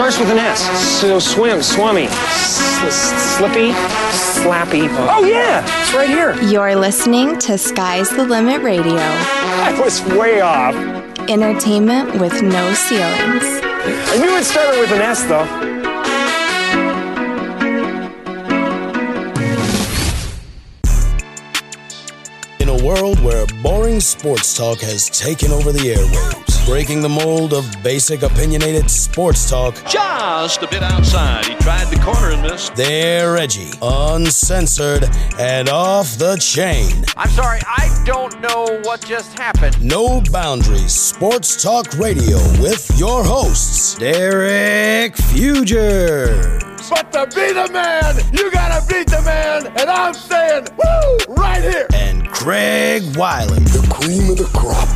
Starts with an S. So swim, swummy, slippy, slappy. Oh yeah, it's right here. You're listening to Sky's the Limit Radio, I was way off. entertainment with no ceilings. I knew it started with an S though. In a world where boring sports talk has taken over the airwaves, breaking the mold of basic opinionated sports talk, just a bit outside. He tried the corner and missed. they're edgy, uncensored, and off the chain. I'm sorry, I don't know what just happened. No Boundaries Sports Talk Radio with your hosts, Derek Fugers But to be the man, you gotta beat the man, and I'm saying, woo, right here. and Craig Wiley. the cream of the crop,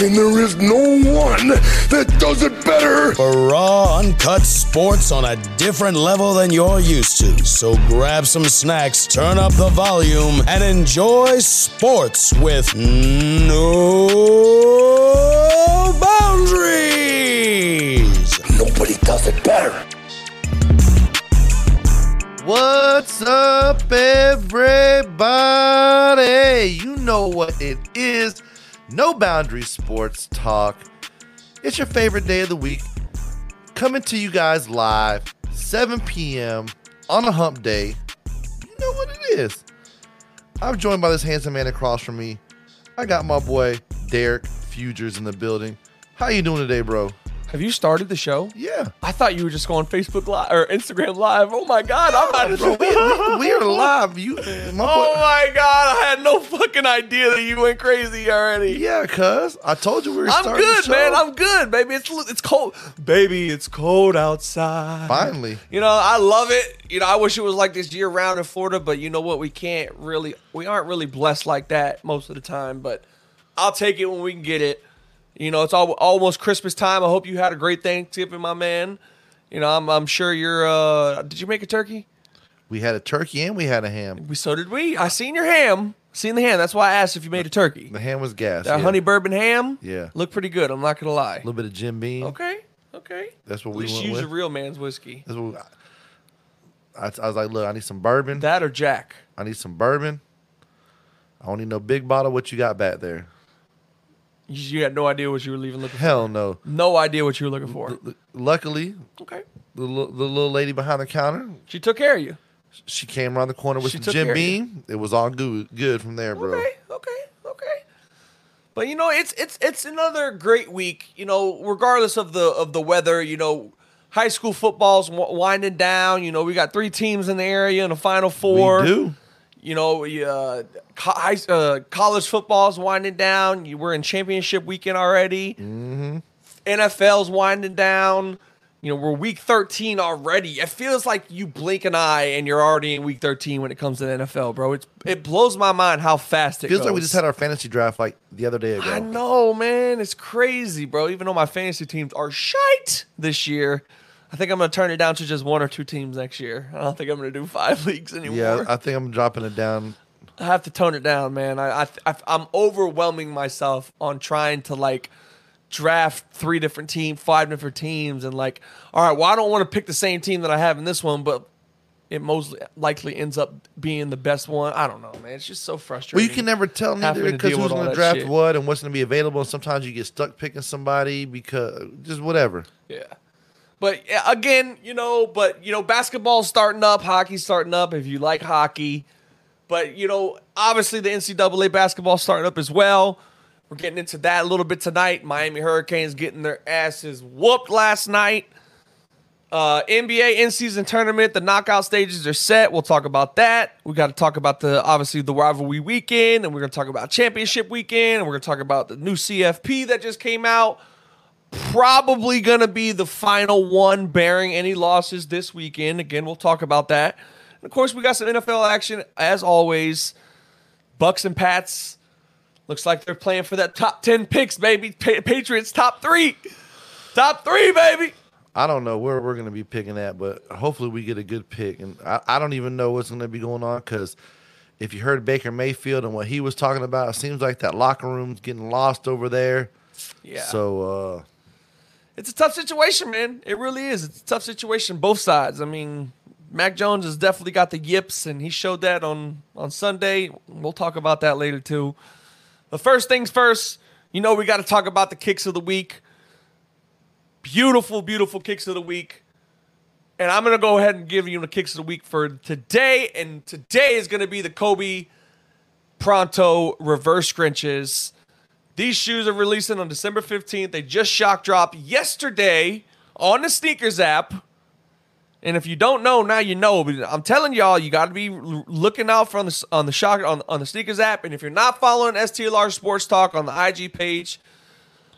and there is no one that does it better. For raw, uncut sports on a different level than you're used to. So grab some snacks, turn up the volume, and enjoy sports with no boundaries. Nobody does it better. What's up, everybody? You know what it is. No Boundaries Sports Talk. It's your favorite day of the week. Coming to you guys live, 7 p.m. on a hump day. You know what it is. I'm joined by this handsome man across from me. I got my boy Derek Fugers in the building. How you doing today, bro? Have you started the show? Yeah. I thought you were just going Facebook Live or Instagram Live. Oh my God, I'm about to. Bro, we, we, are live. You, my Oh boy- my God, I had no fucking idea that you went crazy already. Yeah, cuz I told you we were starting. I'm good, man. I'm good, baby. It's it's cold, baby. It's cold outside. Finally. You know, I love it. You know, I wish it was like this year round in Florida, but you know what? We can't really, we aren't really blessed like that most of the time. But I'll take it when we can get it. You know, it's all, almost Christmas time. I hope you had a great Thanksgiving, my man. You know, I'm, I'm sure you're. uh Did you make a turkey? We had a turkey and we had a ham. We so did we. I seen your ham. Seen the ham. That's why I asked if you made a turkey. The ham was gas. That yeah. honey bourbon ham. Yeah. looked pretty good. I'm not gonna lie. A little bit of Jim Beam. Okay, okay. That's what At we least went use with. a real man's whiskey. That's what we- I, I was like, look, I need some bourbon. That or Jack. I need some bourbon. I don't need no big bottle. What you got back there? You, you had no idea what you were leaving looking. for. Hell no. No idea what you were looking for. L- Luckily, Okay. the, li- the little lady behind the counter, She took care of you. she came around the corner with She some took Jim care of you. Beam. It was all good, good from there, bro. Okay, okay, okay. But you know, it's it's it's another great week. You know, regardless of the of the weather. You know, high school football's w- winding down. You know, we got three teams in the area in the Final Four. We do. You know, uh, high, uh, college football's winding down. You we're in championship weekend already. Mm-hmm. NFL's winding down. You know, we're week 13 already. It feels like you blink an eye and you're already in week 13 when it comes to the NFL, bro. It's it blows my mind how fast it Feels goes. like we just had our fantasy draft like the other day ago. I know, man. It's crazy, bro. Even though my fantasy teams are shite this year, I think I'm gonna turn it down to just one or two teams next year. I don't think I'm gonna do five leagues anymore. Yeah, I think I'm dropping it down. I have to tone it down, man. I, I, I'm overwhelming myself on trying to like draft three different teams, five different teams, and like, all right, well, I don't want to pick the same team that I have in this one, but it most likely ends up being the best one. I don't know, man. It's just so frustrating. Well, you can never tell neither because who's going to draft shit. what and what's going to be available. And sometimes you get stuck picking somebody because just whatever. Yeah. But again, you know, but you know, basketball's starting up, hockey's starting up if you like hockey. But you know, obviously the NCAA basketball starting up as well. We're getting into that a little bit tonight. Miami Hurricanes getting their asses whooped last night. Uh, NBA in season tournament, the knockout stages are set. We'll talk about that. We got to talk about the obviously the rivalry weekend, and we're gonna talk about championship weekend, and we're gonna talk about the new CFP that just came out probably going to be the final one bearing any losses this weekend. Again, we'll talk about that. And of course, we got some NFL action as always. Bucks and Pats. Looks like they're playing for that top 10 picks, baby. Pa- Patriots top 3. Top 3, baby. I don't know where we're going to be picking at, but hopefully we get a good pick. And I, I don't even know what's going to be going on because if you heard Baker Mayfield and what he was talking about, it seems like that locker room's getting lost over there. Yeah. So uh, it's a tough situation, man. It really is. It's a tough situation, both sides. I mean, Mac Jones has definitely got the yips, and he showed that on on Sunday. We'll talk about that later too. But first things first, you know we got to talk about the kicks of the week. Beautiful, beautiful kicks of the week. And I'm gonna go ahead and give you the kicks of the week for today. And today is gonna be the Kobe Protro reverse Grinches. These shoes are releasing on December 15th. They just shock dropped yesterday on the sneakers app. And if you don't know, now you know. But I'm telling y'all, you got to be looking out for on the on the shock on, on the sneakers app. And if you're not following STLR Sports Talk on the IG page,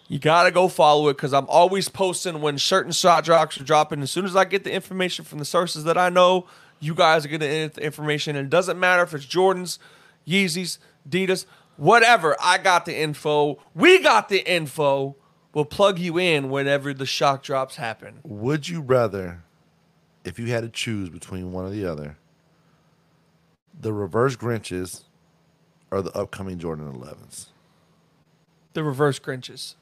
you gotta go follow it because I'm always posting when certain shock drops are dropping. As soon as I get the information from the sources that I know, you guys are gonna get the information. And it doesn't matter if it's Jordans, Yeezys, Adidas, whatever. I got the info. We got the info. We'll plug you in whenever the shock drops happen. Would you rather, if you had to choose between one or the other, the reverse Grinches or the upcoming Jordan 11s? The reverse Grinches.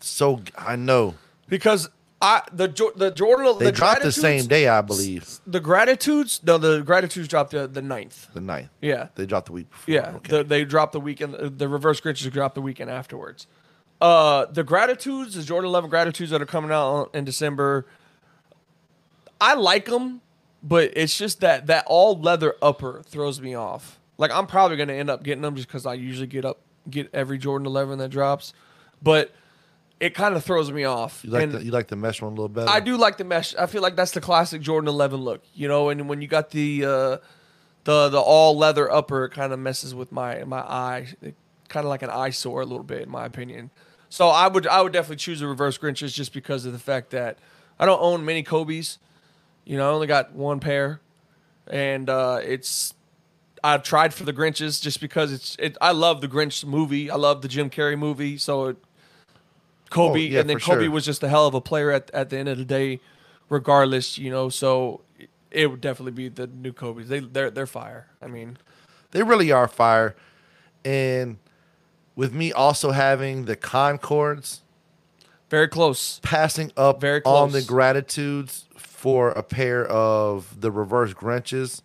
So I know Because I the the Jordan they the dropped the same day, I believe, The gratitudes, no, the gratitudes dropped the the ninth. the ninth. Yeah. They dropped the week before. Yeah, Okay. the, they dropped the weekend. The reverse Grinches dropped the weekend afterwards. Uh, the gratitudes, the Jordan Eleven gratitudes that are coming out in December. I like them, but it's just that that all leather upper throws me off. Like I'm probably gonna end up getting them just because I usually get up get every Jordan Eleven that drops, but it kind of throws me off. you like And- the, you like the mesh one a little better. I do like the mesh. I feel like that's the classic Jordan 11 look, you know. And when you got the uh, the the all leather upper, it kind of messes with my my eye, kind of like an eyesore a little bit, in my opinion. So I would I would definitely choose the reverse Grinches just because of the fact that I don't own many Kobe's. You know, I only got one pair, and uh, it's I've tried for the Grinches just because it's it. I love the Grinch movie. I love the Jim Carrey movie. So it, Kobe, Oh, yeah, and then Kobe sure. was just a hell of a player at at the end of the day, regardless. You know, so it would definitely be the new Kobe's. They they're they're fire. I mean, They really are fire. And with me also having the Concords very close. passing up Very close. on the gratitudes for a pair of the reverse Grinches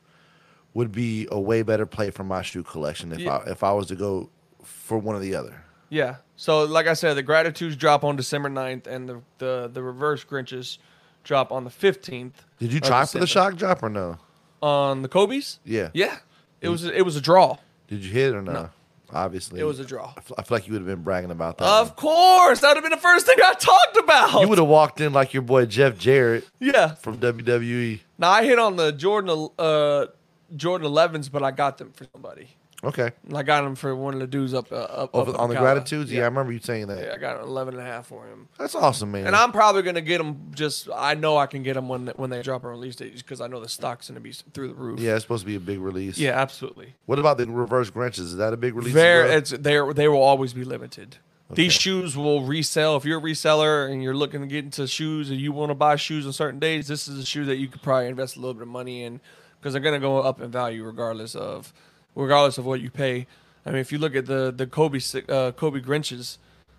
would be a way better play for my shoe collection if Yeah. I if I was to go for one or the other. Yeah. So like I said, the gratitudes drop on December 9th and the the, the reverse Grinches drop on the 15th. Did you try for the shock drop or no? on the Kobe's? Yeah. Yeah. It was it was a draw. Did you hit or no? No. Obviously. It was a draw. I feel, like you would have been bragging about that. Of course, that would have been the first thing I talked about. you would have walked in like your boy Jeff Jarrett yeah. from. WWE. Now I hit on the Jordan uh Jordan 11s, but I got them for somebody. Okay. I got him for one of the dudes up uh, up, Over, up on the gratitudes? Yeah. I remember you saying that. Yeah, I got an 11 and a half for him. That's awesome, man. And I'm probably gonna get them. Just I know I can get them when when they drop on release date, because I know the stock's gonna be through the roof. yeah, it's supposed to be a big release. yeah, absolutely. What about the reverse Grinches? Is that a big release? as Very, it's they they will always be limited. These shoes will resell if you're a reseller and you're looking to get into shoes and you want to buy shoes on certain days. This is a shoe that you could probably invest a little bit of money in because they're gonna go up in value regardless of regardless of what you pay. I mean, if you look at the the Kobe uh, Kobe Grinches,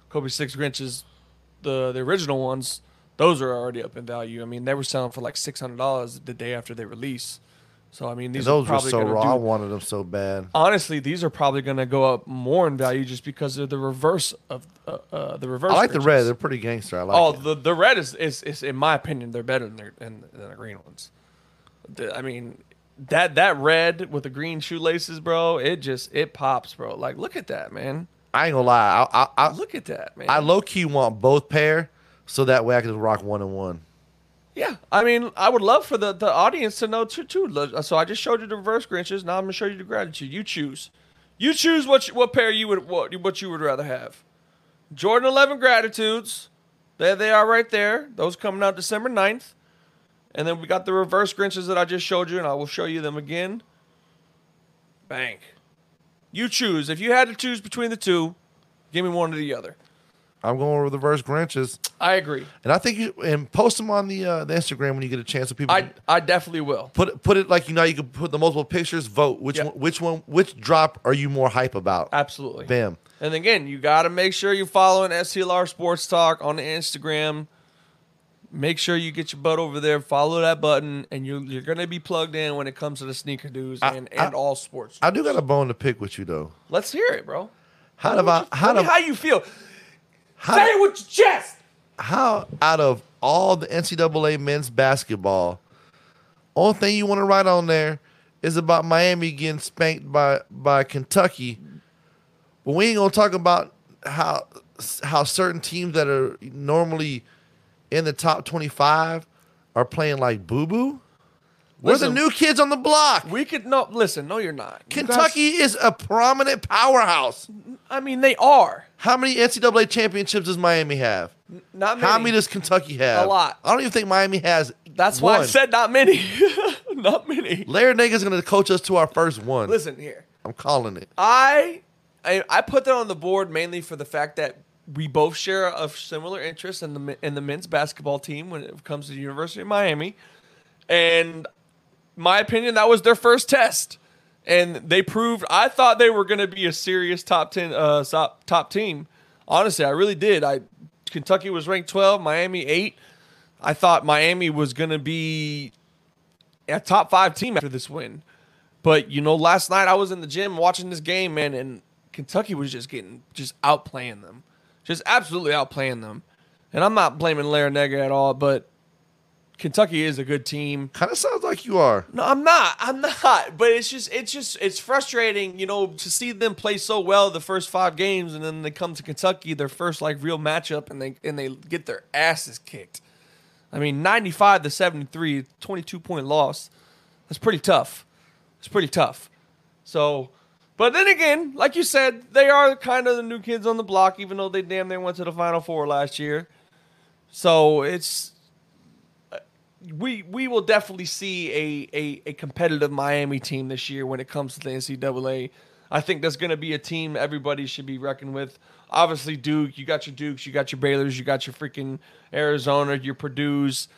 Kobe six Grinches, the the original ones, those are already up in value. I mean, they were selling for like six hundred dollars the day after they release. So I mean, these those are were so raw. do I wanted them so bad. honestly, these are probably going to go up more in value just because they're the reverse of uh, uh, the reverse. I like the red. They're pretty gangster. I like oh, it. the the red is, is is in my opinion they're better than their, than, than the green ones. The- I mean that that red with the green shoelaces, bro. It just it pops, bro. Like look at that, man. I ain't gonna lie. I I, I, Look at that, man. I low key want both pair so that way I can rock one and one. Yeah, I mean, I would love for the, the audience to know too. Too. So I just showed you the reverse Grinches. Now I'm gonna show you the gratitude. You choose. You choose what you, what pair you would what what you would rather have. Jordan 11 gratitudes. There they are right there. Those coming out December 9th. And then we got the reverse Grinches that I just showed you, and I will show you them again. Bank. You choose. If you had to choose between the two, give me one or the other. I'm going with the reverse Grinches, I agree. and I think you and post them on the uh, the Instagram when you get a chance so people I I definitely will. put it- put it like you know you can put the multiple pictures. Vote which Yeah. one, which one which drop are you more hype about? Absolutely. Bam. And again, you got to make sure you're following STLR Sports Talk on Instagram. Make sure you get your butt over there, follow that button, and you're you're gonna be plugged in when it comes to the sneaker news I- and, I- all sports. I do got a bone to pick with you though. Let's hear it, bro. How do I? you- How do? how you feel? How, Say it with your chest. how out of all the NCAA men's basketball, only thing you want to write on there is about Miami getting spanked by by Kentucky. But we ain't gonna talk about how how certain teams that are normally in the top twenty five are playing like boo boo. We're the new kids on the block. We could no listen. No, you're not. Kentucky is a prominent powerhouse. I mean, they are How many NCAA championships does Miami have? not many. How many does Kentucky have? A lot. I don't even think Miami has. That's why I one. said not many. not many. Larrañaga's going to coach us to our first one. Listen here. I'm calling it. I, I I put that on the board mainly for the fact that we both share a similar interest in the in the men's basketball team when it comes to the University of Miami, and my opinion that was their first test, and they proved. I thought they were going to be a serious top ten uh top, top team. Honestly, I really did. I Kentucky was ranked 12, Miami 8. I thought Miami was going to be a top 5 team after this win. But you know, last night I was in the gym watching this game, man, and Kentucky was just getting just outplaying them, just absolutely outplaying them. And I'm not blaming Larrañaga at all, but Kentucky is a good team. Kind of sounds like you are. No, I'm not. I'm not. But it's just, it's just, it's frustrating, you know, to see them play so well the first five games, and then they come to Kentucky, their first like real matchup, and they and they get their asses kicked. I mean, 95 to 73, 22 point loss. That's pretty tough. It's pretty tough. So, but then again, like you said, they are kind of the new kids on the block, even though they damn near went to the Final Four last year. So it's uh, we we will definitely see a, a, a competitive Miami team this year when it comes to the NCAA. I think that's going to be a team everybody should be reckoned with. Obviously, Duke, you got your Dukes, you got your Baylor's, you got your freaking Arizona, your Purdue's.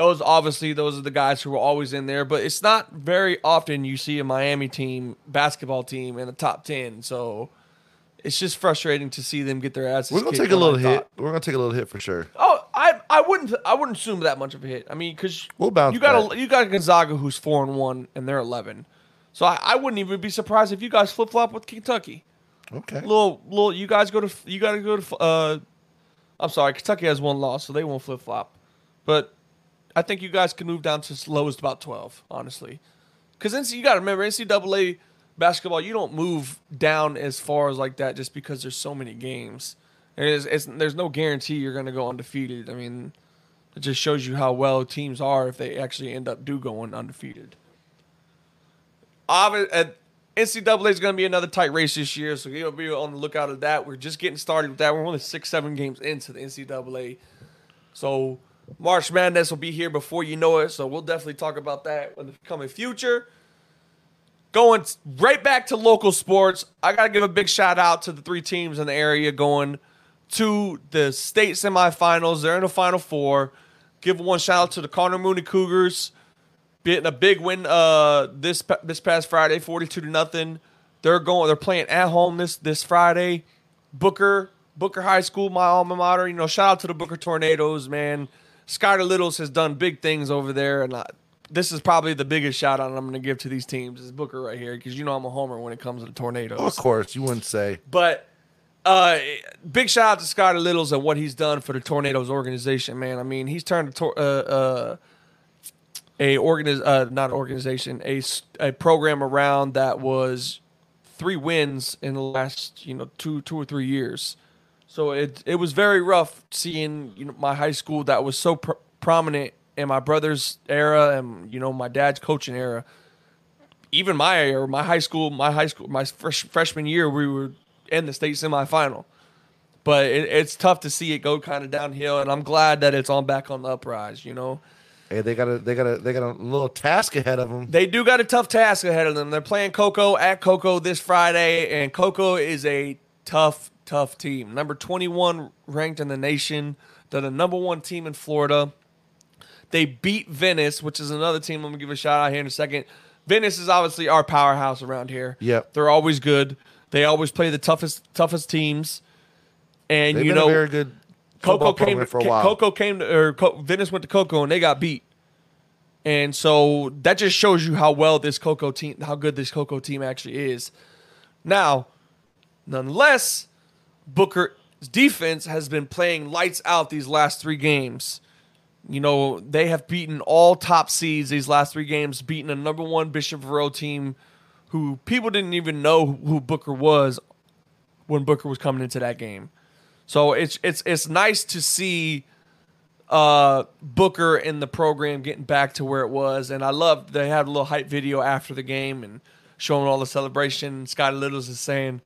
Those obviously those are the guys who are always in there, but it's not very often you see a Miami team basketball team in the top ten. So it's just frustrating to see them get their asses. We're gonna take a little hit. We're gonna take a little hit for sure. Oh, I I wouldn't I wouldn't assume that much of a hit. I mean, because We'll bounce you got a you got Gonzaga who's four and one and they're eleven, so I, I wouldn't even be surprised if you guys flip flop with Kentucky. Okay. Little little you guys go to you got to go to uh, I'm sorry, Kentucky has one loss, so they won't flip flop, but I think you guys can move down to as low as about twelve, honestly, because you got to remember NCAA basketball you don't move down as far as like that just because there's so many games. There's, it's, there's no guarantee you're going to go undefeated. I mean, it just shows you how well teams are if they actually end up do going undefeated. NCAA is going to be another tight race this year, so you'll be on the lookout of that. We're just getting started with that. We're only six, seven games into the NCAA, so March Madness will be here before you know it. So we'll definitely talk about that in the coming future. Going right back to local sports, I got to give a big shout out to the three teams in the area going to the state semifinals. They're in the final four. Give one shout out to the Cardinal Mooney Cougars, getting a big win uh this this past Friday, forty two to nothing. They're going. They're playing at home this this Friday. Booker Booker High School, my alma mater. You know, shout out to the Booker Tornadoes, man. Skyler Littles has done big things over there, and I, this is probably the biggest shout out I'm going to give to these teams is Booker right here because you know I'm a homer when it comes to the Tornadoes. Of course, you wouldn't say. But uh, big shout out to Skyler Littles and what he's done for the Tornadoes organization, man. I mean, he's turned a, tor- uh, uh, a organiz- uh, not organization, a, a program around that was three wins in the last, you know, two two or three years. So it it was very rough seeing you know my high school that was so pr- prominent in my brother's era and you know my dad's coaching era even my era, my high school, my high school, my fresh, freshman year, we were in the state semifinal. But it, it's tough to see it go kind of downhill, and I'm glad that it's on back on the uprise. You know, Hey, they got a they got a they got a little task ahead of them. they do got a tough task ahead of them. They're playing Cocoa at Cocoa this Friday, and Cocoa is a tough, tough team. Number 21 ranked in the nation. They're the number one team in Florida. They beat Venice, which is another team. I'm gonna give a shout out here in a second. Venice is obviously our powerhouse around here. Yep. they're always good. They always play the toughest, toughest teams. And They've you know, a very good Cocoa came to, for a while. Cocoa came to or Co- Venice went to Cocoa and they got beat. And so that just shows you how well this Cocoa team, how good this Cocoa team actually is. Now, nonetheless, Booker's defense has been playing lights out these last three games. You know, they have beaten all top seeds these last three games, beaten a number one Bishop Verot team who people didn't even know who Booker was when Booker was coming into that game. So it's it's it's nice to see uh, Booker and the program getting back to where it was, and I love they had a little hype video after the game and showing all the celebration. Scotty Littles is saying,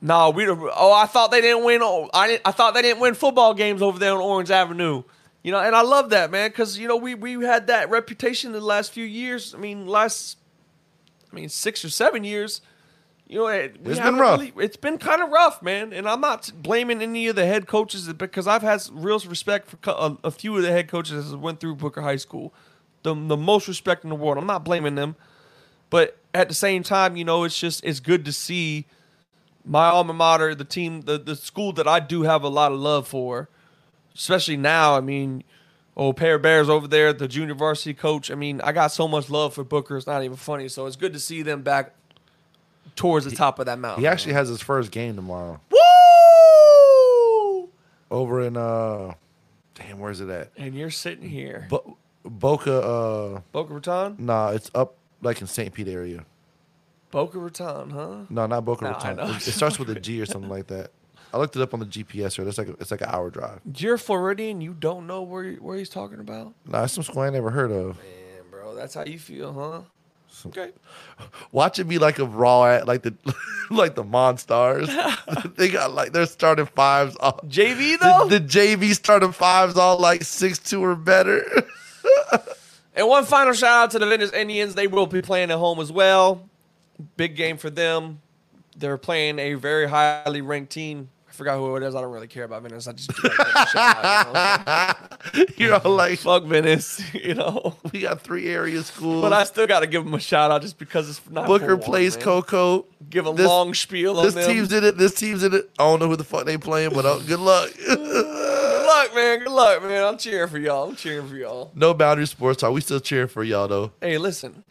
"No, we oh I thought they didn't win. I didn't, I thought they didn't win football games over there on Orange Avenue." You know, and I love that man because you know we we had that reputation in the last few years. I mean, last I mean six or seven years. You know, it, it's been rough. really- it's been kind of rough, man. And I'm not blaming any of the head coaches because I've had real respect for a, a few of the head coaches that went through Booker High School. The, the most respect in the world. I'm not blaming them. But at the same time, you know, it's just it's good to see my alma mater, the team, the, the school that I do have a lot of love for, especially now. I mean, oh, Pair Bears over there, the junior varsity coach. I mean, I got so much love for Booker. It's not even funny. So it's good to see them back towards the top of that mountain. He actually has his first game tomorrow Woo! over in uh, damn, where's it at? And you're sitting here. Bo- Boca. Uh, Boca Raton? nah, it's up like in St. Pete area. Boca Raton, huh? No, not Boca No, I Raton. know. It, it starts with a G or something like that. I looked it up on the GPS. Or it's like a, it's like an hour drive. You're Floridian. You don't know where where he's talking about? Nah, it's some school I never heard of. Man, bro, that's how you feel, huh? Okay. Watch it be like a raw at like the like the Monstars. they got like their starting fives. All, JV though. the, the JV starting fives all like six two or better. And one final shout out to the Venice Indians. They will be playing at home as well. Big game for them. They're playing a very highly ranked team. I forgot who it is. I don't really care about Venice. I just do like that shout out, you know? You're all like, fuck Venice, you know. we got three area schools. But I still got to give them a shout out just because it's not Booker one, plays. Cocoa. Give a This- long spiel on This them. team's in it. This team's in it. I don't know who the fuck they playing, but uh, good luck. Good luck, man. Good luck, man. I'm cheering for y'all. I'm cheering for y'all. no boundary sports talk. We still cheering for y'all though. Hey, listen.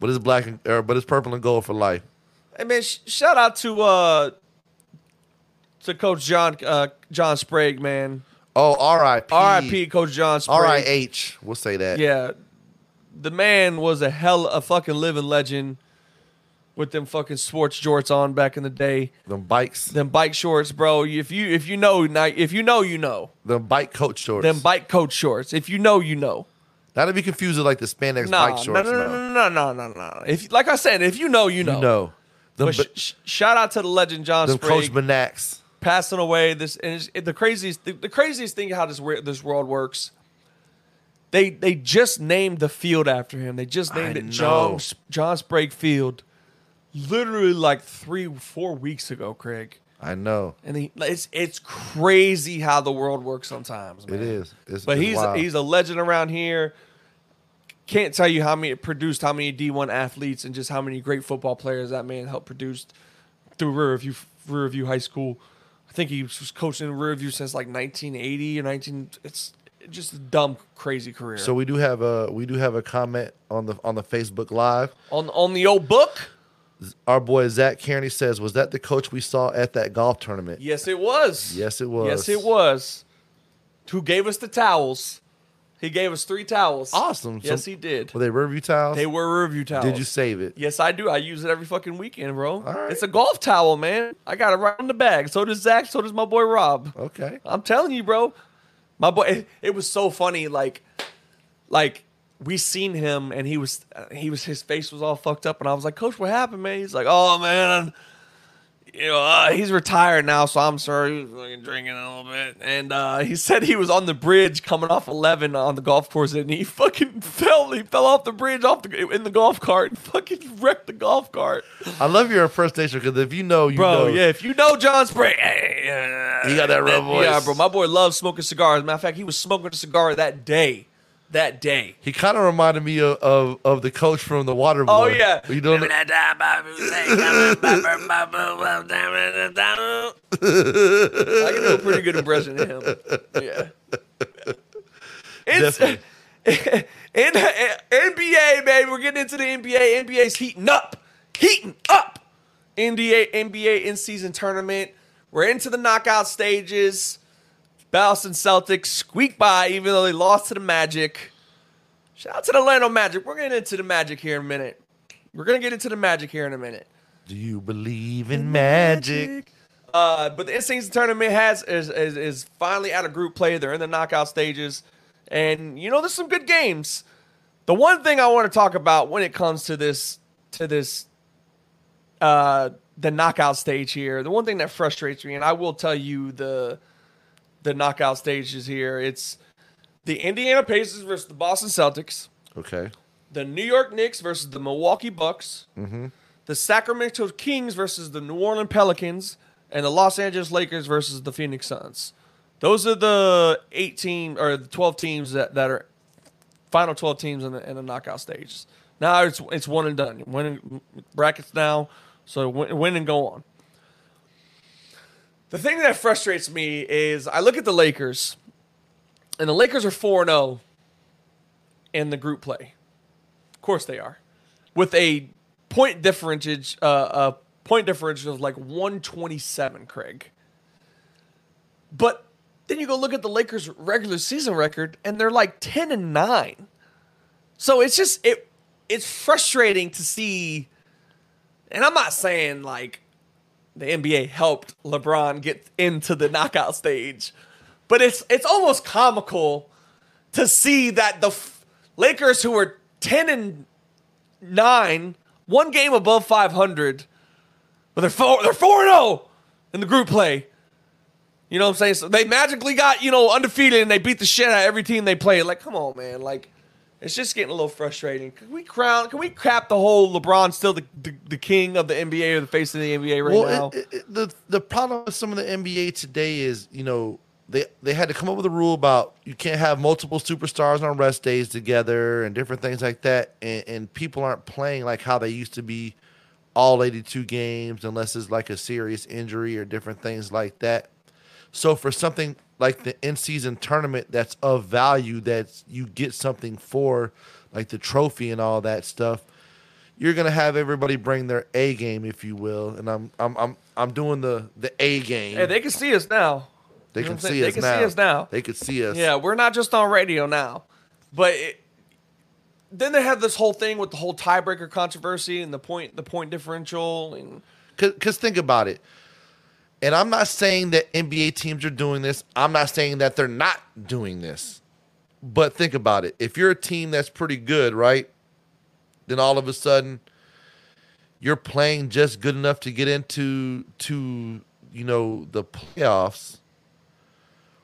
But it's black and er, but it's purple and gold for life. Hey man, sh- shout out to uh to Coach John uh John Sprague, man. Oh, R.I.P. R.I.P. Coach John Sprague. R.I.H. We'll say that. Yeah, the man was a hell a fucking living legend with them fucking sports jorts on back in the day. Them bikes. Them bike shorts, bro. If you if you know if you know you know Them bike coach shorts. them bike coach shorts. If you know you know. Not to be confused with like the spandex No, bike no, shorts. no, no, no, no, no, no, no. If like I said, if you know you know. You know. Them, But sh- sh- shout out to the legend John them Sprague. Coach Manax. passing away. This and it's, it, the craziest the, the craziest thing how this this world works. They they just named the field after him. They just named I it John. John Sprague Field. Literally like three four weeks ago, Craig. I know. And he, it's it's crazy how the world works sometimes. Man. It is. It's, But it's he's wild. he's a legend around here. Can't tell you how many produced how many D1 athletes and just how many great football players that man helped produce through Riverview Riverview High School. I think he was coaching in Riverview since like 1980 or 19. It's just a dumb, crazy career. So we do have a we do have a comment on the on the Facebook Live. on on the old book, Our boy Zach Kearney says, "Was that the coach we saw at that golf tournament?" yes, it was. Yes, it was. Yes, it was. Who gave us the towels? He gave us three towels. Awesome. Yes, So- he did. Were they review towels? They were review towels. Did you save it? Yes, I do. I use it every fucking weekend, bro. right. It's a golf towel, man. I got it right in the bag. So does Zach. So does my boy Rob. Okay. I'm telling you, bro. My boy, it, it was so funny. Like, like we seen him, and he was, he was, his face was all fucked up, and I was like, Coach, what happened, man? He's like, Oh man, you know, uh, he's retired now, so I'm sorry. He was fucking drinking a little bit, and uh, he said he was on the bridge coming off 11 on the golf course, and he fucking fell. He fell off the bridge off the in the golf cart, and fucking wrecked the golf cart. I love your impersonation because if you know, you Bro, know. yeah, if you know John Sprague, hey, uh, got that real voice. Yeah, bro. My boy loves smoking cigars. Matter of fact, he was smoking a cigar that day that day. He kind of reminded me of, of of the coach from the Water Boy. Oh yeah. you doing it? I can do a pretty good impression of him. Yeah. It's, in, in NBA, baby, we're getting into the NBA. NBA's heating up, heating up. NBA NBA in season tournament. We're into the knockout stages. Boston Celtics squeak by, even though they lost to the Magic. Shout out to the Orlando Magic. We're getting into the Magic here in a minute. We're gonna get into the Magic here in a minute. Do you believe in magic? Uh, but the in-season tournament has is, is is finally out of group play. They're in the knockout stages, and you know there's some good games. The one thing I want to talk about when it comes to this to this uh the knockout stage here, the one thing that frustrates me, and I will tell you the the knockout stages here, it's the Indiana Pacers versus the Boston Celtics, Okay. the New York Knicks versus the Milwaukee Bucks, mm-hmm. the Sacramento Kings versus the New Orleans Pelicans, and the Los Angeles Lakers versus the Phoenix Suns. Those are the eight team or the twelve teams that, that are final twelve teams in the in the knockout stages. Now it's it's one and done. Winning brackets now, so win, win and go on. The thing that frustrates me is I look at the Lakers, and the Lakers are four and zero in the group play. Of course they are, with a point differential, uh, a point differential of like one twenty seven. Craig, but then you go look at the Lakers' regular season record, and they're like ten and nine. So it's just it it's frustrating to see. And I'm not saying like the NBA helped LeBron get into the knockout stage, but it's it's almost comical to see that the f- Lakers, who were ten and nine, one game above 500, but they're four they're four and zero in the group play. You know what I'm saying? So they magically got you know undefeated and they beat the shit out of every team they played. Like, come on, man! Like, it's just getting a little frustrating. Can we crown? Can we cap the whole LeBron still the, the, the king of the NBA or the face of the NBA right now? it, it, the the problem with some of the NBA today is, you know, they they had to come up with a rule about you can't have multiple superstars on rest days together and different things like that, and, and people aren't playing like how they used to be, all 82 games unless it's like a serious injury or different things like that. So for something like the in season tournament that's of value that you get something for, like the trophy and all that stuff, you're gonna have everybody bring their A game, if you will. And I'm I'm I'm I'm doing the the A game. hey, they can see us now. They you can see They us can now. see us now. They could see us. Yeah, we're not just on radio now. But it, then they have this whole thing with the whole tiebreaker controversy and the point the point differential and Because think about it. And I'm not saying that NBA teams are doing this. I'm not saying that they're not doing this. But think about it. If you're a team that's pretty good, right? Then all of a sudden you're playing just good enough to get into to you know the playoffs.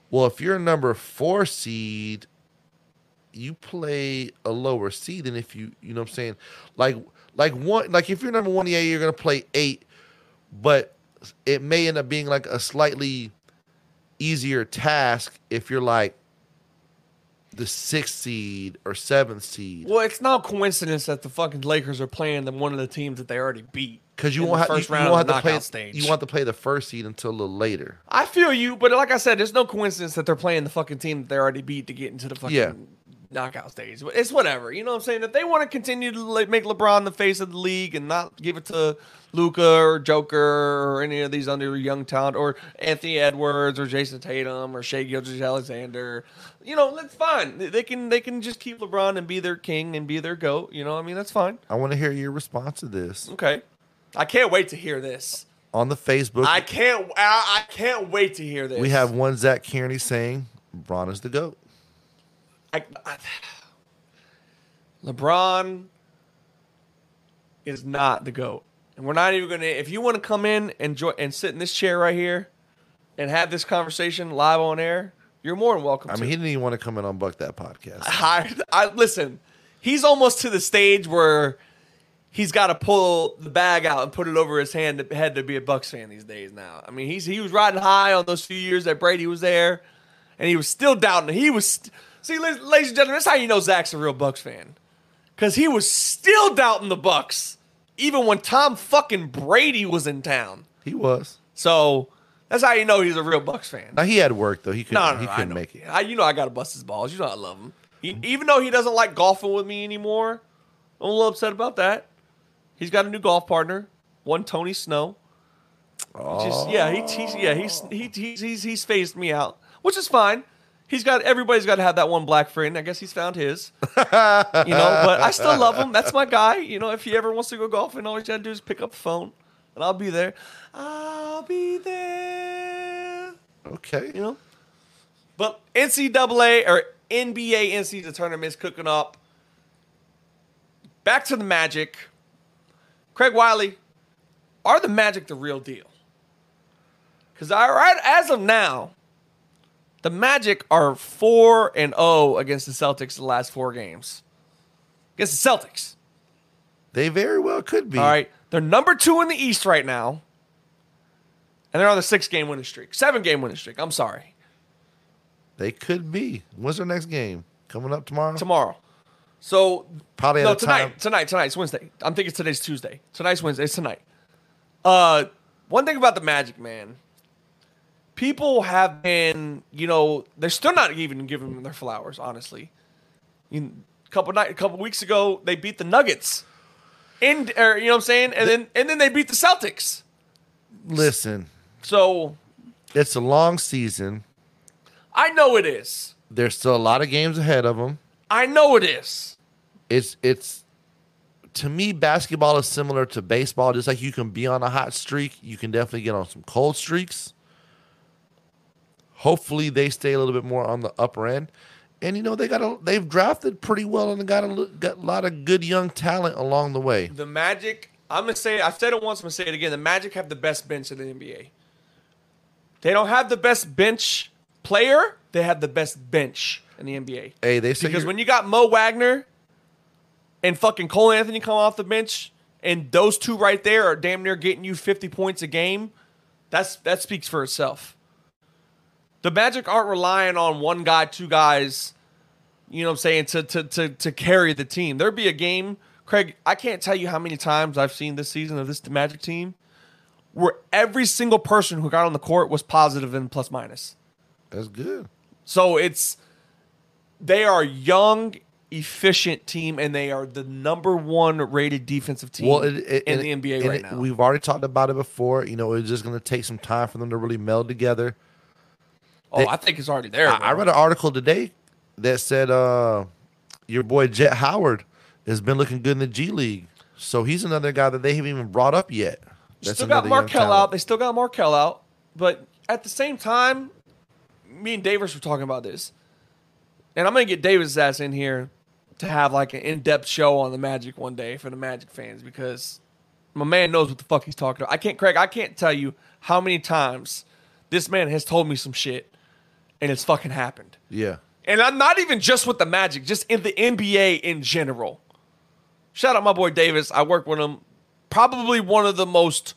Well, if you're a number 4 seed, you play a lower seed than if you you know what I'm saying? Like like one like if you're number 1 yeah, you're going to play 8 but it may end up being like a slightly easier task if you're like the sixth seed or seventh seed well, it's no coincidence that the fucking Lakers are playing the one of the teams that they already beat. because you won't the have first you, round you won't have to play stage. you want to play the first seed until a little later. I feel you, but like I said, there's no coincidence that they're playing the fucking team that they already beat to get into the fucking Yeah. Knockout stage. But It's whatever. You know what I'm saying? If they want to continue to like, make LeBron the face of the league and not give it to Luka or Joker or any of these under young talent or Anthony Edwards or Jayson Tatum or Shai Gilgeous-Alexander, you know, that's fine. They- can they can just keep LeBron and be their king and be their goat. You know, what I mean, that's fine. I want to hear your response to this Okay. I can't wait to hear this. on the Facebook. I can't. I, I can't wait to hear this. we have one Zach Kearney saying Bron is the goat. I, I, LeBron is not the goat, and we're not even gonna. If you want to come in and join and sit in this chair right here and have this conversation live on air, you're more than welcome. I to. mean, he didn't even want to come in on Buck that podcast. I, I listen. He's almost to the stage where he's got to pull the bag out and put it over his hand head to be a Bucks fan these days. Now, I mean, he's he was riding high on those few years that Brady was there, and he was still doubting. He was See, ladies and gentlemen, that's how you know Zach's a real Bucks fan. Because he was still doubting the Bucks, even when Tom fucking Brady was in town. He was. So that's how you know he's a real Bucks fan. Now he had work though. He couldn't. No, no, he no, I couldn't make it. I, you know I gotta bust his balls. You know I love him. He, even though he doesn't like golfing with me anymore, I'm a little upset about that. He's got a new golf partner, one Tony Snow. He Just, yeah, he, he's yeah he's he, he's he's he's phased me out, which is fine. He's got everybody's got to have that one black friend. I guess he's found his. you know, but I still love him. That's my guy. You know, if he ever wants to go golfing, all he's got to do is pick up the phone, and I'll be there. I'll be there. Okay. You know. But NCAA or NBA NCAA tournament's cooking up. Back to the Magic. Craig Wiley, are the Magic the real deal? Because right as of now, the Magic are four and zero against the Celtics the last four games. Against the Celtics. They very well could be. All right, they're number two in the East right now, and they're on the six game winning streak, seven game winning streak. I'm sorry. They could be. When's their next game? Coming up tomorrow? tomorrow. So Probably at no tonight. time- Tonight, tonight's Wednesday. I'm thinking today's Tuesday. Tonight's Wednesday. It's tonight. Uh, one thing about the Magic, man. People have been, you know, they're still not even giving them their flowers. Honestly, in a couple night, a couple weeks ago, they beat the Nuggets, and or, you know what I'm saying, and then and then they beat the Celtics. Listen, So it's a long season. I know it is. There's still a lot of games ahead of them. I know it is. It's it's to me basketball is similar to baseball. Just like you can be on a hot streak, you can definitely get on some cold streaks. Hopefully, they stay a little bit more on the upper end. And you know they got a they've drafted pretty well and got a got a lot of good young talent along the way. The Magic, I'm gonna say I've said it once, I'm gonna say it again. The Magic have the best bench in the NBA. They don't have the best bench player, they have the best bench in the NBA. Hey, they say Because when you got Mo Wagner and fucking Cole Anthony come off the bench, and those two right there are damn near getting you 50 points a game, that's that speaks for itself. The Magic aren't relying on one guy, two guys, you know what I'm saying, to to to to carry the team. There'd be a game, Craig, I can't tell you how many times I've seen this season of this Magic team where every single person who got on the court was positive and plus minus. that's good. So it's they are young, efficient team, and they are the number one rated defensive team Well, it, it, in the NBA right it- now. We've already talked about it before. You know, it's just going to take some time for them to really meld together. Oh, they- I think it's already there. I, I read an article today that said uh, your boy Jett Howard has been looking good in the G League. So he's another guy that they haven't even brought up yet. That's still got another young Markelle talent. out. They still got Markelle out. But at the same time, me and Davis were talking about this. And I'm gonna get Davis' ass in here to have like an in-depth show on the Magic one day for the Magic fans because my man knows what the fuck he's talking about. I can't Craig, I can't tell you how many times this man has told me some shit and it's fucking happened. Yeah. And I'm not even just with the Magic, just in the NBA in general. Shout out my boy Davis. I work with him. Probably one of the most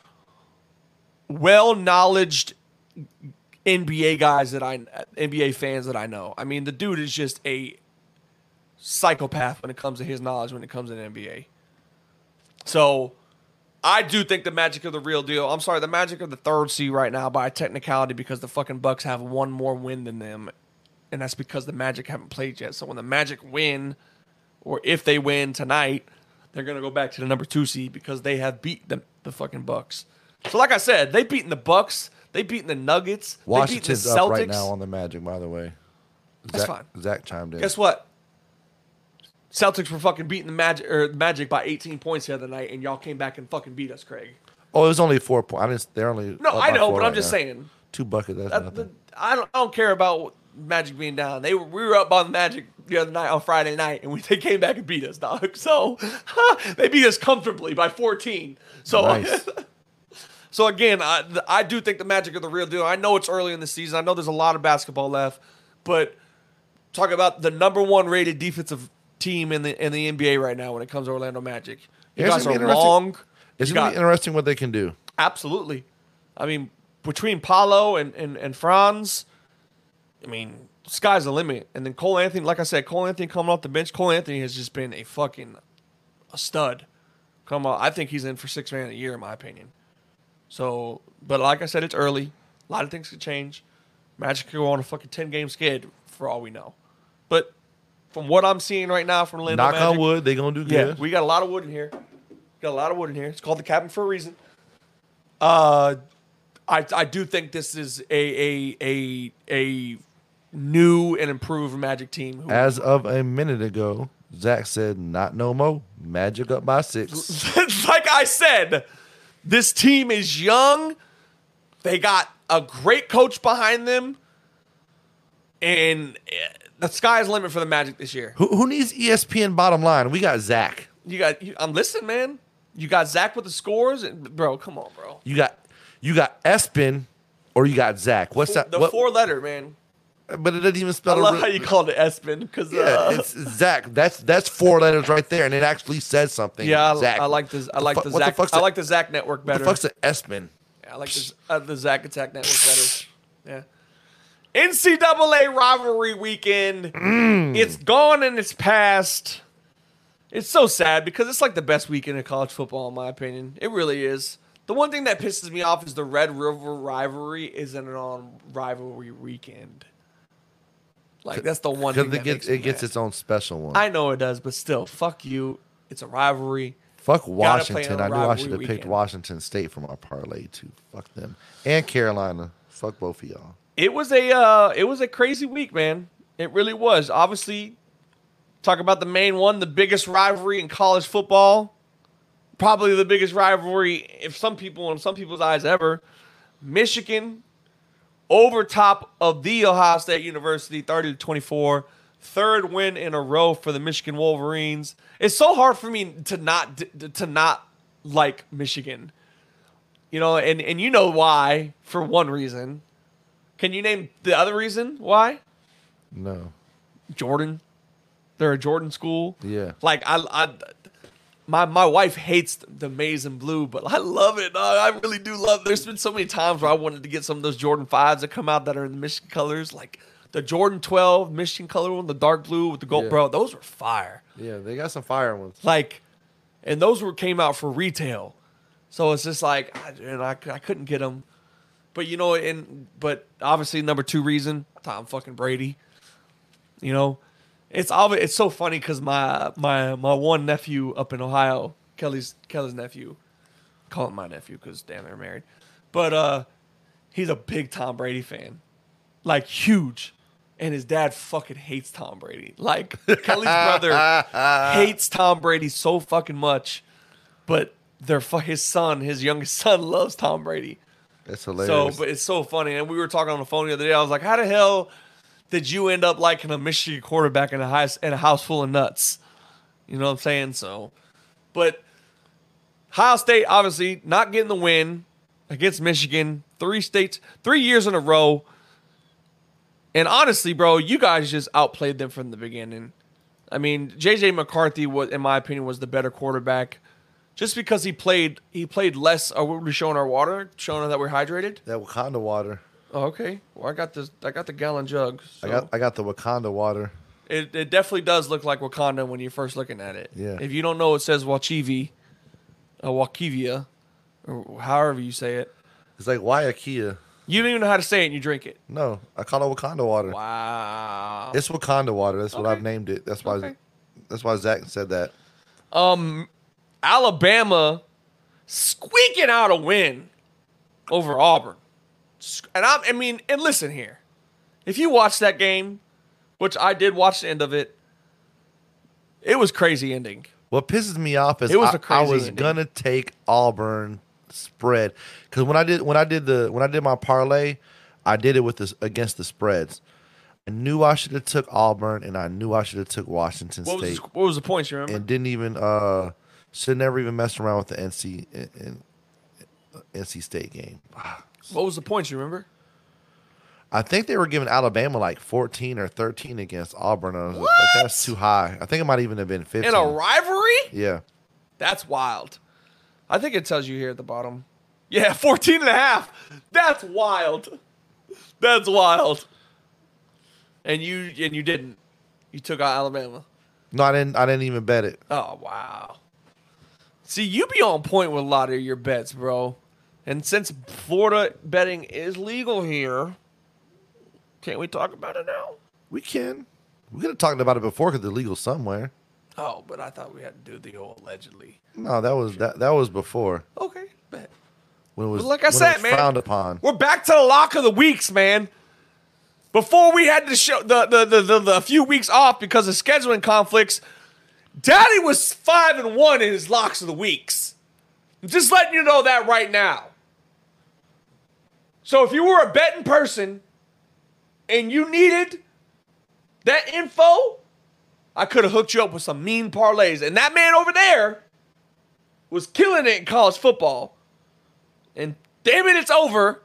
well knowledged NBA guys that I NBA fans that I know. I mean, the dude is just a psychopath when it comes to his knowledge when it comes to the NBA. So I do think the Magic of the real deal. I'm sorry, the Magic of the third seed right now by technicality because the fucking Bucks have one more win than them, and that's because the Magic haven't played yet. So when the Magic win, or if they win tonight, they're gonna go back to the number two seed because they have beat the the fucking Bucks. So like I said, they beaten the Bucks, they beaten the Nuggets, Washington's they beaten the Celtics. up right now on the Magic, by the way. That's Zach, fine. Zach chimed in. Guess what? Celtics were fucking beating the Magic or the Magic by 18 points the other night, and y'all came back and fucking beat us, Craig. Oh, it was only four points. I didn't. They're only. No, I know, but I'm just now. saying. Two buckets. That's That, the, I don't. I don't care about Magic being down. They were, we were up on the Magic the other night on Friday night, and we, they came back and beat us, dog. So they beat us comfortably by 14. So Nice. so again, I, I do think the Magic are the real deal. I know it's early in the season. I know there's a lot of basketball left, but talk about the number one rated defensive team in the in the NBA right now when it comes to Orlando Magic. You guys are interesting. long. it's You gonna got- be interesting what they can do. Absolutely. I mean, between Paolo and, and, and Franz, I mean, sky's the limit. And then Cole Anthony, like I said, Cole Anthony coming off the bench. Cole Anthony has just been a fucking a stud. Come on, I think he's in for six man a year, in my opinion. So, but like I said, it's early. A lot of things could change. Magic could go on a fucking ten game skid for all we know. But from what I'm seeing right now from Orlando Knock Magic, on wood, they gonna do yeah, good. we got a lot of wood in here. Got a lot of wood in here. It's called the cabin for a reason. Uh, I I do think this is a a a a new and improved Magic team. Who, As of a minute ago, Zach said, "Not no more. Magic up by six. like I said, this team is young. They got a great coach behind them, and the sky's the limit for the Magic this year. who, who needs ESPN bottom line? We got Zach. You got, you, I'm listening, man. You got Zach with the scores, and bro, come on, bro. You got you got Espin, or you got Zach. What's that? The what- four letter man. but it doesn't even I spell. a love real- how you called it Espin because Yeah, uh, it's Zach. That's that's four letters right there, and it actually says something. yeah, I, Zach. I like the I The like fu- the Zach fuck's I like the Zach network What better. the fuck's an Espin? Yeah, I like the, uh, the Zach Attack Network better. Yeah. NCAA rivalry weekend. Mm. It's gone and it's past. It's so sad because it's like the best weekend of college football, in my opinion. It really is. The one thing that pisses me off is the Red River rivalry isn't on rivalry weekend. Like that's the one thing it gets it gets its own special one. I know it does, but still, fuck you. It's a rivalry. Fuck Washington. on I knew I should have picked. Washington State from our parlay too. Fuck them and Carolina. Fuck both of y'all. It was a uh, it was a crazy week, man. It really was. Obviously, talk about the main one, the biggest rivalry in college football, probably the biggest rivalry, if some people in some people's eyes ever. Michigan over top of the Ohio State University, thirty to twenty four. Third win in a row for the Michigan Wolverines. It's so hard for me to not to not like Michigan. You know, and, and you know why, for one reason. Can you name the other reason why? No. Jordan. They're a Jordan school. Yeah. Like I, I my my wife hates the maize and blue, but I love it. dog. I really do love. There's been so many times where I wanted to get some of those Jordan fives that come out that are in the Michigan colors, like the Jordan 12 Michigan color one, the dark blue with the gold. Yeah. Bro, those were fire. Yeah, they got some fire ones. Like, and those were came out for retail, so it's just like, I, and I, I couldn't get them. But you know, and but obviously number two reason, Tom fucking Brady. You know, it's obvious. It's so funny because my my my one nephew up in Ohio, Kelly's Kelly's nephew, call him my nephew because damn they're married, but uh, he's a big Tom Brady fan, like huge. And his dad fucking hates Tom Brady. Like Kelly's brother hates Tom Brady so fucking much, but their his son, his youngest son, loves Tom Brady. That's So, but it's so funny. And we were talking on the phone the other day. I was like, "How the hell did you end up liking a Michigan quarterback in a house in a house full of nuts?" You know what I'm saying? So, but Ohio State obviously not getting the win against Michigan. Three states, three years in a row. And honestly, bro, you guys just outplayed them from the beginning. I mean, JJ McCarthy was, in my opinion, was the better quarterback, just because he played he played less. Are we showing our water, showing that we're hydrated? that Wakanda water. Oh, okay. Well, I got this. I got the gallon jug. So I got I got the Wakanda water. it, it definitely does look like Wakanda when you're first looking at it. Yeah. If you don't know, it says Wachivi, uh, Wakivia, or however you say it. It's like IKEA? You don't even know how to say it, and you drink it. No, I call it Wakanda water. Wow. It's Wakanda water. That's what Okay. I've named it. That's why. Okay. That's why Zach said that. Alabama squeaking out a win over Auburn. And I'm, I mean, and listen here. If you watch that game, which I did watch the end of it, it was crazy ending. What pisses me off is It was I a crazy I was ending. gonna take Auburn spread because when I did when I did the when I did my parlay, I did it with this against the spreads. I knew I should have took Auburn and I knew I should have took Washington What State the, what was the points, you remember? and didn't even uh should never even mess around with the NC in, in, NC State game. what was the points, you remember? I think they were giving Alabama like 14 or 13 against Auburn. I was like, that's too high. I think it might even have been 15. In a rivalry? yeah. That's wild. I think it tells you here at the bottom. Yeah, 14 and a half. That's wild. That's wild. and you and you didn't. You took out Alabama. No, I didn't. I didn't even bet it. Oh wow. See, you be on point with a lot of your bets, bro. And since Florida betting is legal here, can't we talk about it now? We can. We could have talked about it before because it's legal somewhere. Oh, but I thought we had to do the old allegedly. No, that was that. That was before Okay, bet. when it was But like I said, man, frowned upon. We're back to the lock of the weeks, man. Before we had to show the the the, the, the few weeks off because of scheduling conflicts, Daddy was five and one in his locks of the weeks. I'm just letting you know that right now. So if you were a betting person and you needed that info, I could have hooked you up with some mean parlays. And that man over there was killing it in college football. And damn it, it's over.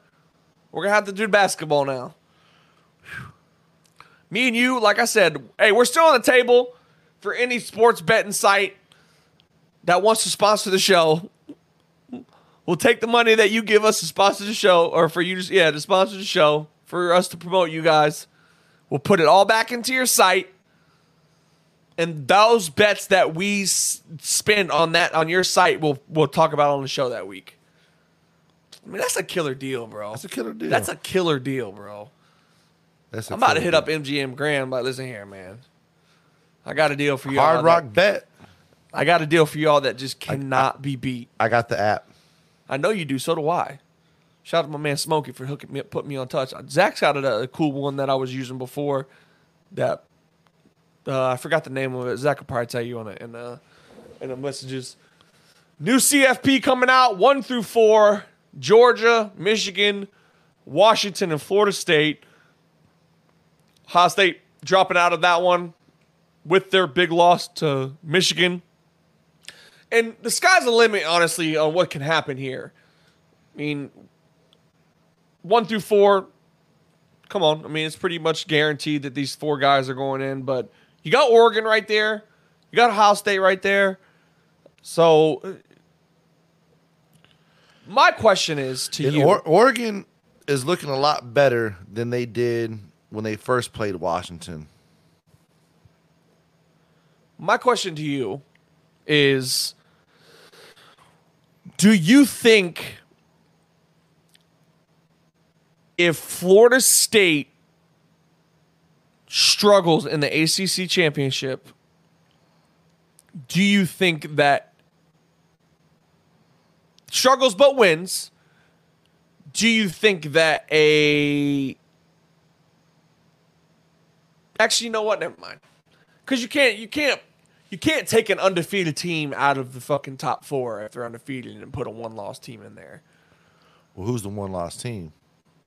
We're gonna have to do basketball now. Whew. Me and you, like I said, hey, we're still on the table for any sports betting site that wants to sponsor the show. We'll take the money that you give us to sponsor the show, or for you to yeah to sponsor the show for us to promote you guys. We'll put it all back into your site, and those bets that we s- spend on that on your site, we'll we'll talk about on the show that week. I mean, that's a killer deal, bro. That's a killer deal. That's a killer deal, bro. That's a I'm about to hit deal. up MGM Grand, but listen here, man. I got a deal for you. Hard Rock bet. I got a deal for y'all that just cannot be beat. I got the app. I know you do. So do I. Shout out to my man Smokey for hooking me up, putting me on touch. Zach's got a, a cool one that I was using before. That uh, I forgot the name of it. Zach will probably tell you on it in the in the messages. New CFP coming out one through four. Georgia, Michigan, Washington, and Florida State. Ohio State dropping out of that one with their big loss to Michigan. And the sky's the limit, honestly, on what can happen here. I mean, one through four, come on. I mean, it's pretty much guaranteed that these four guys are going in. But you got Oregon right there, you got Ohio State right there. So, uh, my question is to And you: or- Oregon is looking a lot better than they did when they first played Washington. My question to you is Do you think if Florida State struggles in the ACC championship, do you think that struggles but wins? Do you think that a actually, you know what? Never mind. Because you can't, you can't, you can't take an undefeated team out of the fucking top four if they're undefeated and put a one-loss team in there. Well, who's the one loss team?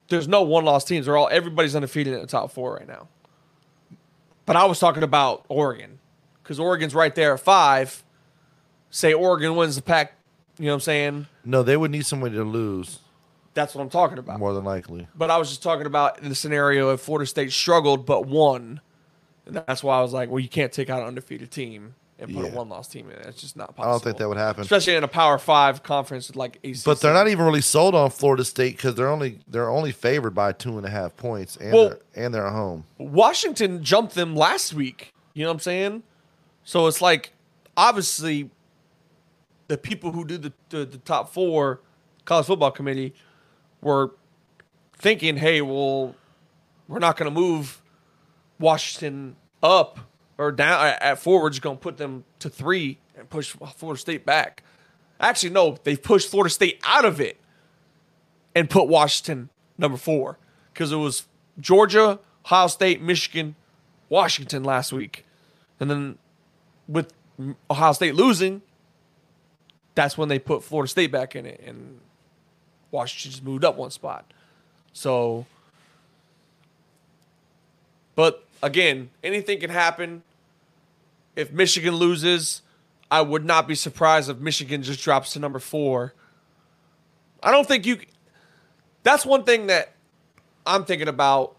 There's no one-loss teams. They're all everybody's undefeated in the top four right now. But I was talking about Oregon because Oregon's right there at five. Say Oregon wins the pack, you know what I'm saying? No, they would need somebody to lose, That's what I'm talking about. more than likely. But I was just talking about in the scenario if Florida State struggled but won. And that's why I was like, well, you can't take out an undefeated team and put Yeah. a one loss team in. It's just not possible. I don't think that would happen. Especially in a Power Five conference like ACC. But they're not even really sold on Florida State because they're only they're only favored by two and a half points, and Well- they're, and they're at home. Washington jumped them last week. You know what I'm saying? So it's like obviously the people who do the, the, the top four college football committee were thinking, hey, well, we're not going to move Washington up or down at- four. Going to put them to three and push Florida State back. Actually, no, they pushed Florida State out of it and put Washington number four because it was Georgia, Ohio State, Michigan, Washington last week. And then with Ohio State losing, that's when they put Florida State back in it, and Washington just moved up one spot. So, but again, anything can happen. If Michigan loses, I would not be surprised if Michigan just drops to number four. I don't think you. That's one thing that I'm thinking about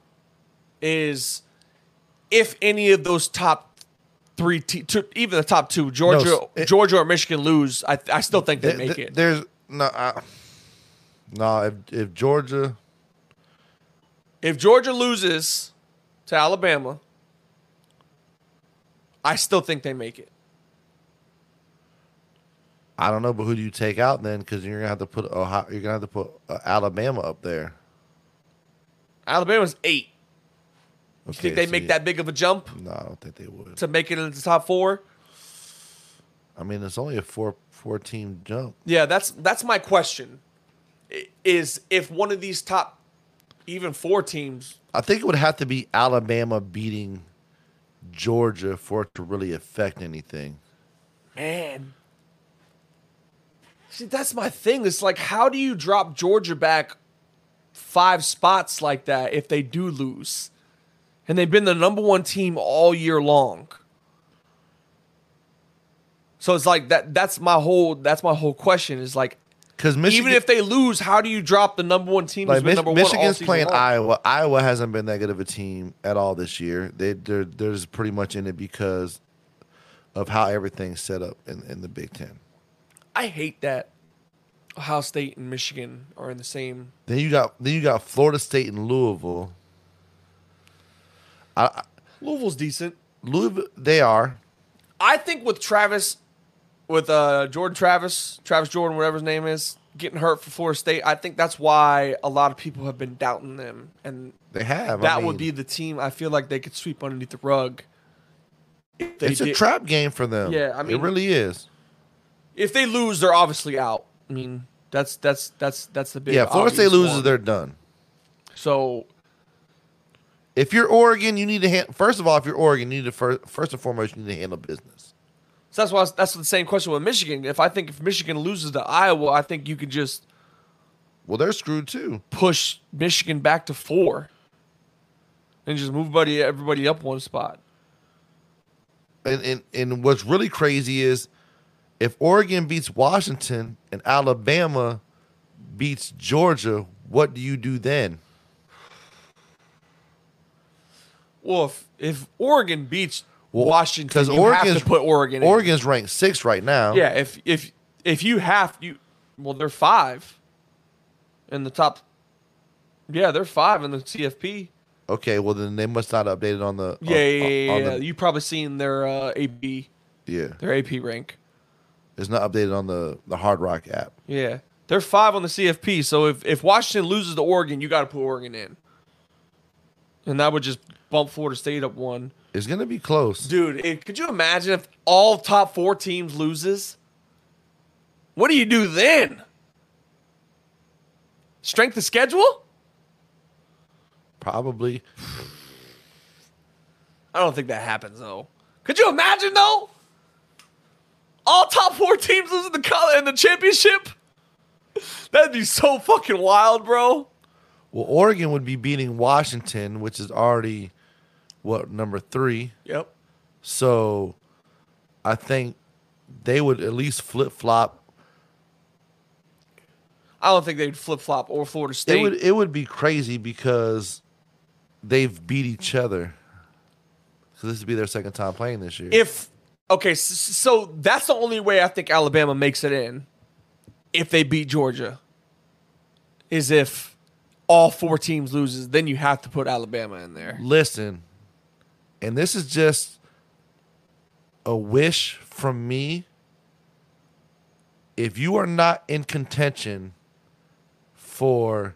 is if any of those top three, te- two, even the top two, Georgia, No, it- Georgia or Michigan lose, I, I still think they Th- make th- it. There's no, I, no. If if Georgia, If Georgia loses to Alabama, I still think they make it. I don't know, but who do you take out then? Because you're gonna have to put Ohio, you're gonna have to put uh, Alabama up there. Alabama's eight. You Okay, think they so make you- that big of a jump No, I don't think they would. to make it into the top four? I mean, it's only a four four team jump. Yeah, that's that's my question. Is if one of these top, even four teams, I think it would have to be Alabama beating Georgia for it to really affect anything. man. See, that's my thing. It's like, how do you drop Georgia back five spots like that if they do lose? And they've been the number one team all year long. So it's like that. That's my whole. That's my whole question. Is like, Because Michigan, even if they lose, how do you drop the number one team? like Mich- number Michigan's playing long? Iowa. Iowa hasn't been that good of a team at all this year. They they're they're just pretty much in it because of how everything's set up in, in the Big Ten. I hate that Ohio State and Michigan are in the same. Then you got then you got Florida State and Louisville. I, I- Louisville's decent. Louisville, they are. I think with Travis, with uh, Jordan Travis, Travis Jordan, whatever his name is, getting hurt for Florida State, I think that's why a lot of people have been doubting them, and They have. I that mean, would be the team I feel like they could sweep underneath the rug. It's a trap game for them. Yeah, I mean- it really is. If they lose, they're obviously out. I mean, that's that's that's that's the big. Yeah, Florida State loses, one. they're done. so If you're Oregon, you need to hand, first of all, if you're Oregon, you need to first, first and foremost, you need to handle business. So that's why that's the same question with Michigan. If I think if Michigan loses to Iowa, I think you could just Well, they're screwed too. push Michigan back to four and just move everybody everybody up one spot. And, and and what's really crazy is if Oregon beats Washington and Alabama beats Georgia, what do you do then? Well, if, if Oregon beats Washington, Because Oregon's have to put Oregon. in. Oregon's ranked six right now. yeah. If if if you have you, well, they're five in the top. Yeah, they're five in the CFP. Okay. Well, then they must not update it on the. Yeah, on- yeah, yeah. on yeah. the- you probably seen their uh, AP yeah. their AP rank. It's not updated on the the Hard Rock app. Yeah, they're five on the CFP. So if if Washington loses to Oregon, you got to put Oregon in, and that would just bump Florida State up one. It's gonna be close. Dude, it, could you imagine if all top four teams loses? What do you do then? Strength of schedule? Probably. I don't think that happens though. Could you imagine though? All top four teams losing the color in the championship? That'd be so fucking wild, bro. Well, Oregon would be beating Washington, which is already what number three. Yep. So I think they would at least flip flop. I don't think they'd flip flop or Florida State. It would it would be crazy because they've beat each other. So this would be their second time playing this year. if okay, s- so that's the only way I think Alabama makes it in. If they beat Georgia, is if all four teams loses, then you have to put Alabama in there. Listen, and this is just a wish from me. If you are not in contention for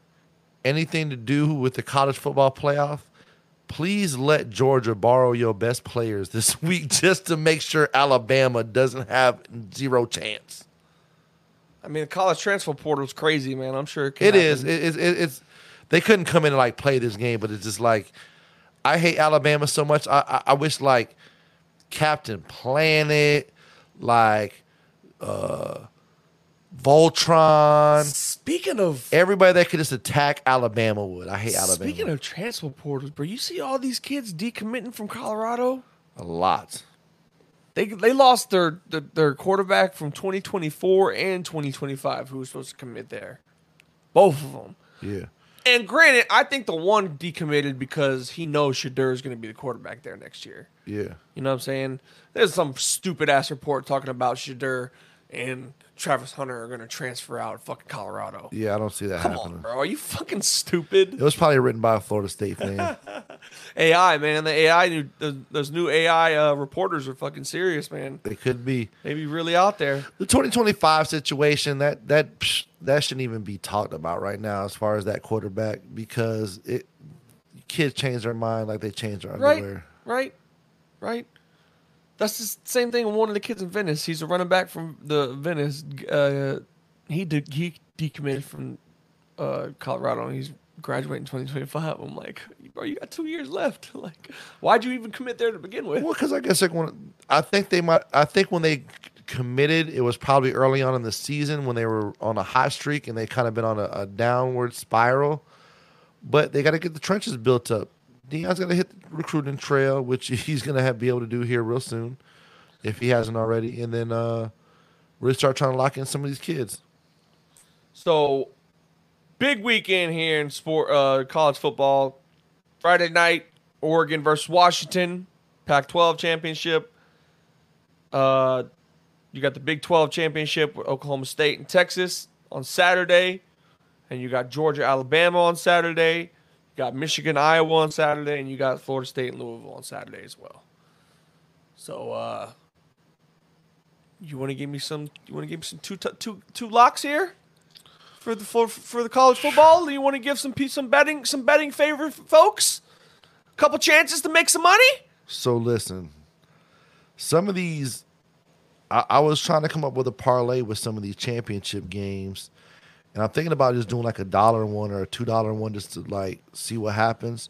anything to do with the college football playoff, please let Georgia borrow your best players this week just to make sure Alabama doesn't have zero chance. I mean, the college transfer portal is crazy, man. I'm sure it, It is. It, it, it's. They couldn't come in and like play this game, but it's just like I hate Alabama so much. I I, I wish like Captain Planet, like uh Voltron, Speaking of everybody that could just attack Alabama would. I hate Alabama speaking of transfer portals, bro, you see all these kids decommitting from Colorado. a lot. They they lost their their, their quarterback from 2024 and 2025, who was supposed to commit there. Both of them. Yeah. And granted, I think the one decommitted because he knows Shedeur is going to be the quarterback there next year. Yeah. You know what I'm saying? There's some stupid ass report talking about Shedeur and Travis Hunter are going to transfer out of fucking Colorado. Yeah, I don't see that Come happening. on, bro. Are you fucking stupid? It was probably written by a Florida State fan. AI, man. The AI, new, those, those new AI uh, reporters are fucking serious, man. they could be. They be really out there. The 2025 situation that that psh, that shouldn't even be talked about right now as far as that quarterback because it kids change their mind like they change their Right, underwear. right, right. That's the same thing with one of the kids in Venice. He's a running back from the Venice. Uh, he de- he decommitted from uh, Colorado and he's graduating 2025. I'm like, bro, you got two years left. Like, why'd you even commit there to begin with? Well, because I guess like when I think they might, I think when they committed, it was probably early on in the season when they were on a hot streak and they kind of been on a, a downward spiral. But they got to get the trenches built up. Deion's got to hit the recruiting trail, which he's going to have be able to do here real soon, if he hasn't already, and then uh, really start trying to lock in some of these kids. So, big weekend here in sport, uh, college football. Friday night, Oregon versus Washington, Pac-12 championship. Uh, you got the Big 12 championship with Oklahoma State and Texas on Saturday, and you got Georgia, Alabama on Saturday. Got Michigan, Iowa on Saturday, and you got Florida State and Louisville on Saturday as well. So, uh, you want to give me some? You want to give me some two two two locks here? for the for, for the college football? Do you want to give some some betting some betting favor folks? A couple chances to make some money? So listen, some of these, I, I was trying to come up with a parlay with some of these championship games, and I'm thinking about just doing like a dollar one or a two dollar one just to like see what happens.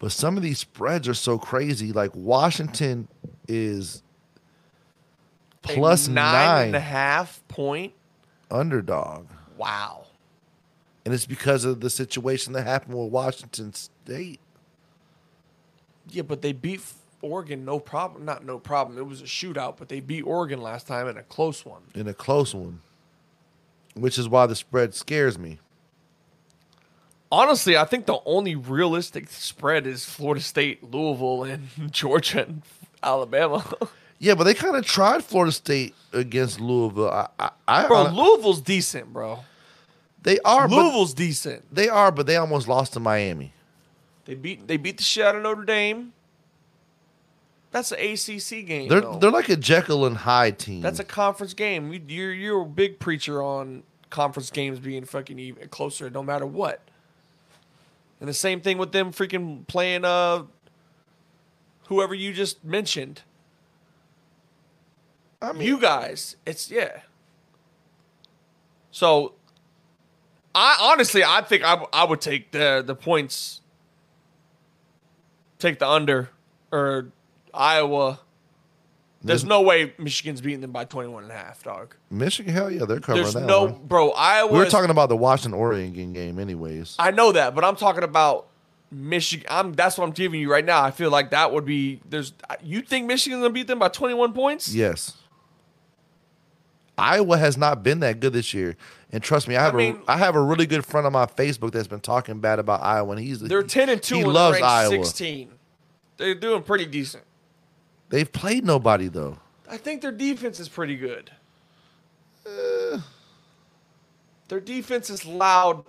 But some of these spreads are so crazy. Like Washington is plus A nine, and a half point. underdog, Wow. and it's because of the situation that happened with Washington State. Yeah, but they beat Oregon no problem. Not no problem. It was a shootout, but they beat Oregon last time in a close one. in a close one, which is why the spread scares me. Honestly, I think the only realistic spread is Florida State, Louisville, and Georgia and Alabama. Yeah, but they kind of tried Florida State against Louisville. I, I, I bro, Louisville's decent, bro. they are, but Louisville's decent. they are, but they almost lost to Miami. They beat they beat the shit out of Notre Dame. That's an ACC game. They're though. they're like a Jekyll and Hyde team. That's a conference game. You- You're you're a big preacher on conference games being fucking even closer, no matter what. And the same thing with them freaking playing uh whoever you just mentioned. I mean, You guys, it's yeah. So, I honestly, I think I, I would take the the points. Take the under or Iowa. There's no way Michigan's beating them by 21 and a half, dog. Michigan, hell yeah, they're covering There's that. no, one. bro. Iowa. We were is- talking about the Washington Oregon game, anyways. I know that, but I'm talking about Michigan. I'm. That's what I'm giving you right now. I feel like that would be. There's. You think Michigan's gonna beat them by 21 points? yes. Iowa has not been that good this year, and trust me, I have mean- a I have a really good friend on my Facebook that's been talking bad about Iowa, and he's They're 10 and two. He loves Iowa. 16. They're doing pretty decent. They've played nobody though. I think their defense is pretty good. Eh. Their defense is loud.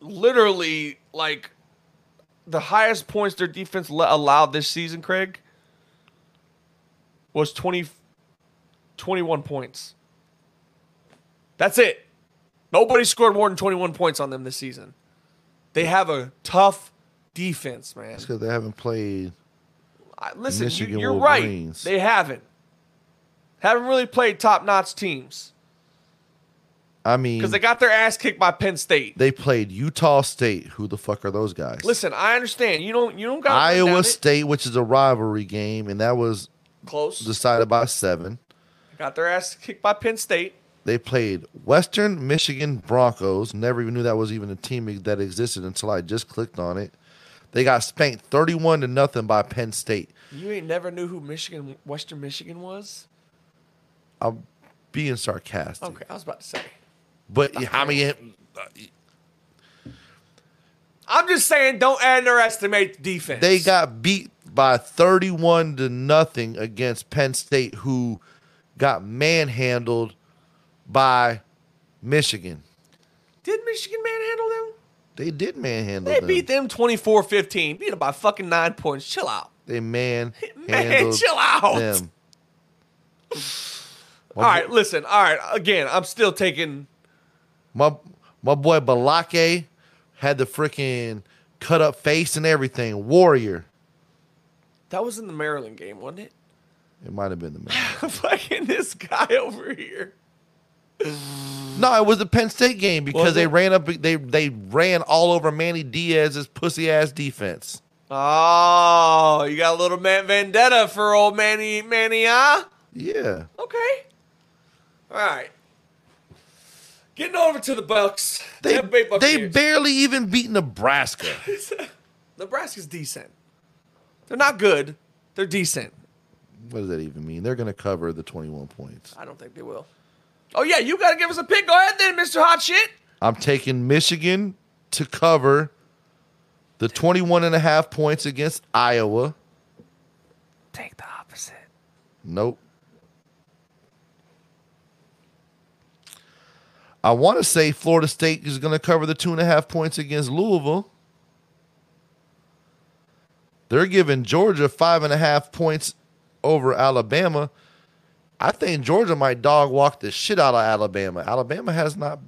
Literally, like the highest points their defense le- allowed this season, Craig, was 20, 21 points. That's it. Nobody scored more than 21 points on them this season. They have a tough defense, man. It's because they haven't played. Listen, you, you're right. They haven't. Haven't really played top notch teams I mean, because they got their ass kicked by Penn State. they played Utah State. Who the fuck are those guys? Listen, I understand. You don't. You don't got Iowa State, which is a rivalry game, and that was close. decided by seven. got their ass kicked by Penn State. They played Western Michigan Broncos. Never even knew that was even a team that existed until I just clicked on it. They got spanked thirty-one to nothing by Penn State. You ain't never knew who Michigan, Western Michigan was. I'm being sarcastic, Okay, I was about to say. but I mean, I'm just saying, don't underestimate the defense. they got beat by thirty-one to nothing against Penn State, who got manhandled by Michigan. Did Michigan manhandle them? They did manhandle They them. They beat them 24-15. Beat them by fucking nine points. Chill out. They man Man, chill out. them. All right, listen. All right, again, I'm still taking. My my boy Balake had the freaking cut up face and everything. Warrior. That was in the Maryland game, wasn't it? It might have been the man. Fucking this guy over here. no, it was the Penn State game because they ran up they they ran all over Manny Diaz's pussy ass defense. Oh, you got a little man vendetta for old Manny Manny, huh? Yeah. Okay. All right. Getting over to the Bucks. They, they barely even beat Nebraska. Nebraska's decent. They're not good. They're decent. what does that even mean? They're going to cover the 21 points. I don't think they will. Oh yeah, you got to give us a pick. Go ahead then, Mister Hot Shit. I'm taking Michigan to cover the 21 and a half points against Iowa. Take the opposite. Nope. I want to say Florida State is going to cover the two and a half points against Louisville. They're giving Georgia five and a half points over Alabama. I think Georgia might dog walk the shit out of Alabama. Alabama has not.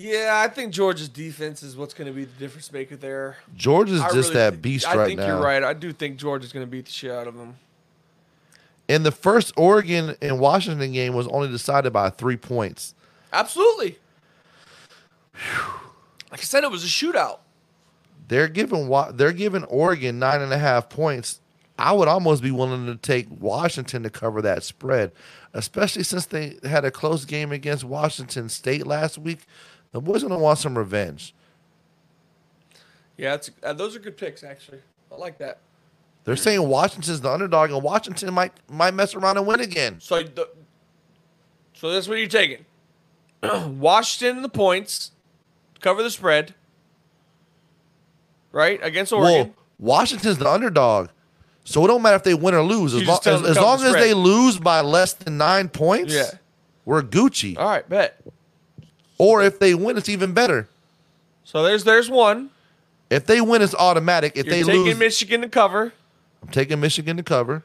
Yeah, I think Georgia's defense is what's going to be the difference maker there. Georgia's I just really that think- beast I right think now. you're right. I do think Georgia's going to beat the shit out of them. And the first Oregon and Washington game was only decided by three points. Absolutely. Like I said, it was a shootout. They're giving they're giving Oregon nine and a half points. I would almost be willing to take Washington to cover that spread, especially since they had a close game against Washington State last week. The boys gonna want some revenge. Yeah, it's, uh, those are good picks, actually. I like that. They're saying Washington's the underdog, and Washington might might mess around and win again. So, the, so that's what you're taking. Washington the points, cover the spread, right against Oregon. Well, Washington's the underdog, so it don't matter if they win or lose. As, long as, as, long the as they lose by less than nine points, Yeah. we're Gucci. All right, bet. Or if they win, it's even better. So there's there's one. If they win, it's automatic. If You're they taking lose, Michigan to cover, I'm taking Michigan to cover. And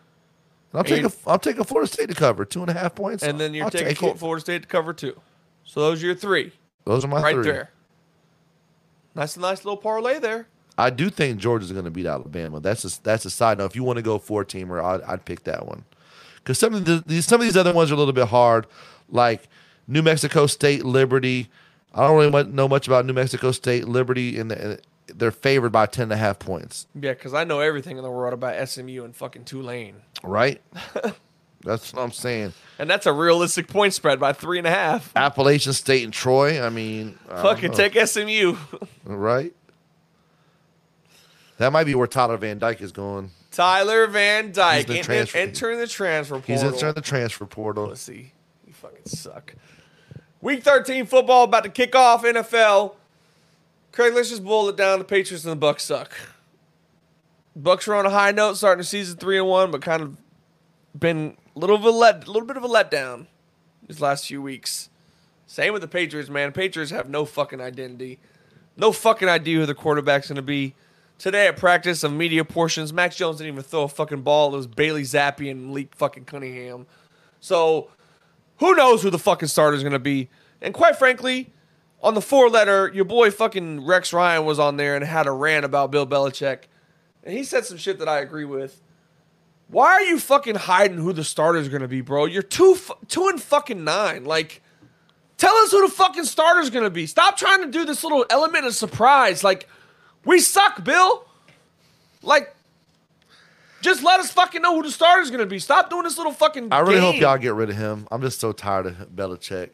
I'm And taking you- I'm taking Florida State to cover two and a half points. and then you're I'll taking take Florida State to cover two. So those are your three Those are my right three. there. A nice little parlay there. I do think Georgia's going to beat Alabama. That's a, that's a side note. If you want to go four teamer, I'd, I'd pick that one. Because some of the, these some of these other ones are a little bit hard, like New Mexico State, Liberty. I don't really know much about New Mexico State, Liberty, and the, they're favored by ten and a half points. Yeah, because I know everything in the world about SMU and fucking Tulane, Right? that's what I'm saying. and that's a realistic point spread by three and a half. Appalachian State and Troy. I mean, I Fucking take SMU. right. That might be where Tyler Van Dyke is going. Tyler Van Dyke entering the transfer portal. He's entering the transfer portal. Pussy. You fucking suck. Week 13 football about to kick off NFL. Craig, let's just boil it down. The Patriots and the Bucks suck. Bucks are on a high note, starting the season three and one, but kind of been a little of a let, little bit of a letdown these last few weeks. Same with the Patriots, man. Patriots have no fucking identity, no fucking idea who the quarterback's to be. Today at practice of media portions, Mac Jones didn't even throw a fucking ball. It was Bailey Zappe and Malik fucking Cunningham. So who knows who the fucking starter is going to be? And quite frankly, on the four letter, your boy fucking Rex Ryan was on there and had a rant about Bill Belichick. And he said some shit that I agree with. Why are you fucking hiding who the starter is going to be, bro? You're two, two and fucking nine. Like, tell us who the fucking starter is going to be. Stop trying to do this little element of surprise. Like, we suck, Bill. Like, just let us fucking know who the starter is going to be. Stop doing this little fucking. I really hope y'all get rid of him. I'm just so tired of Belichick.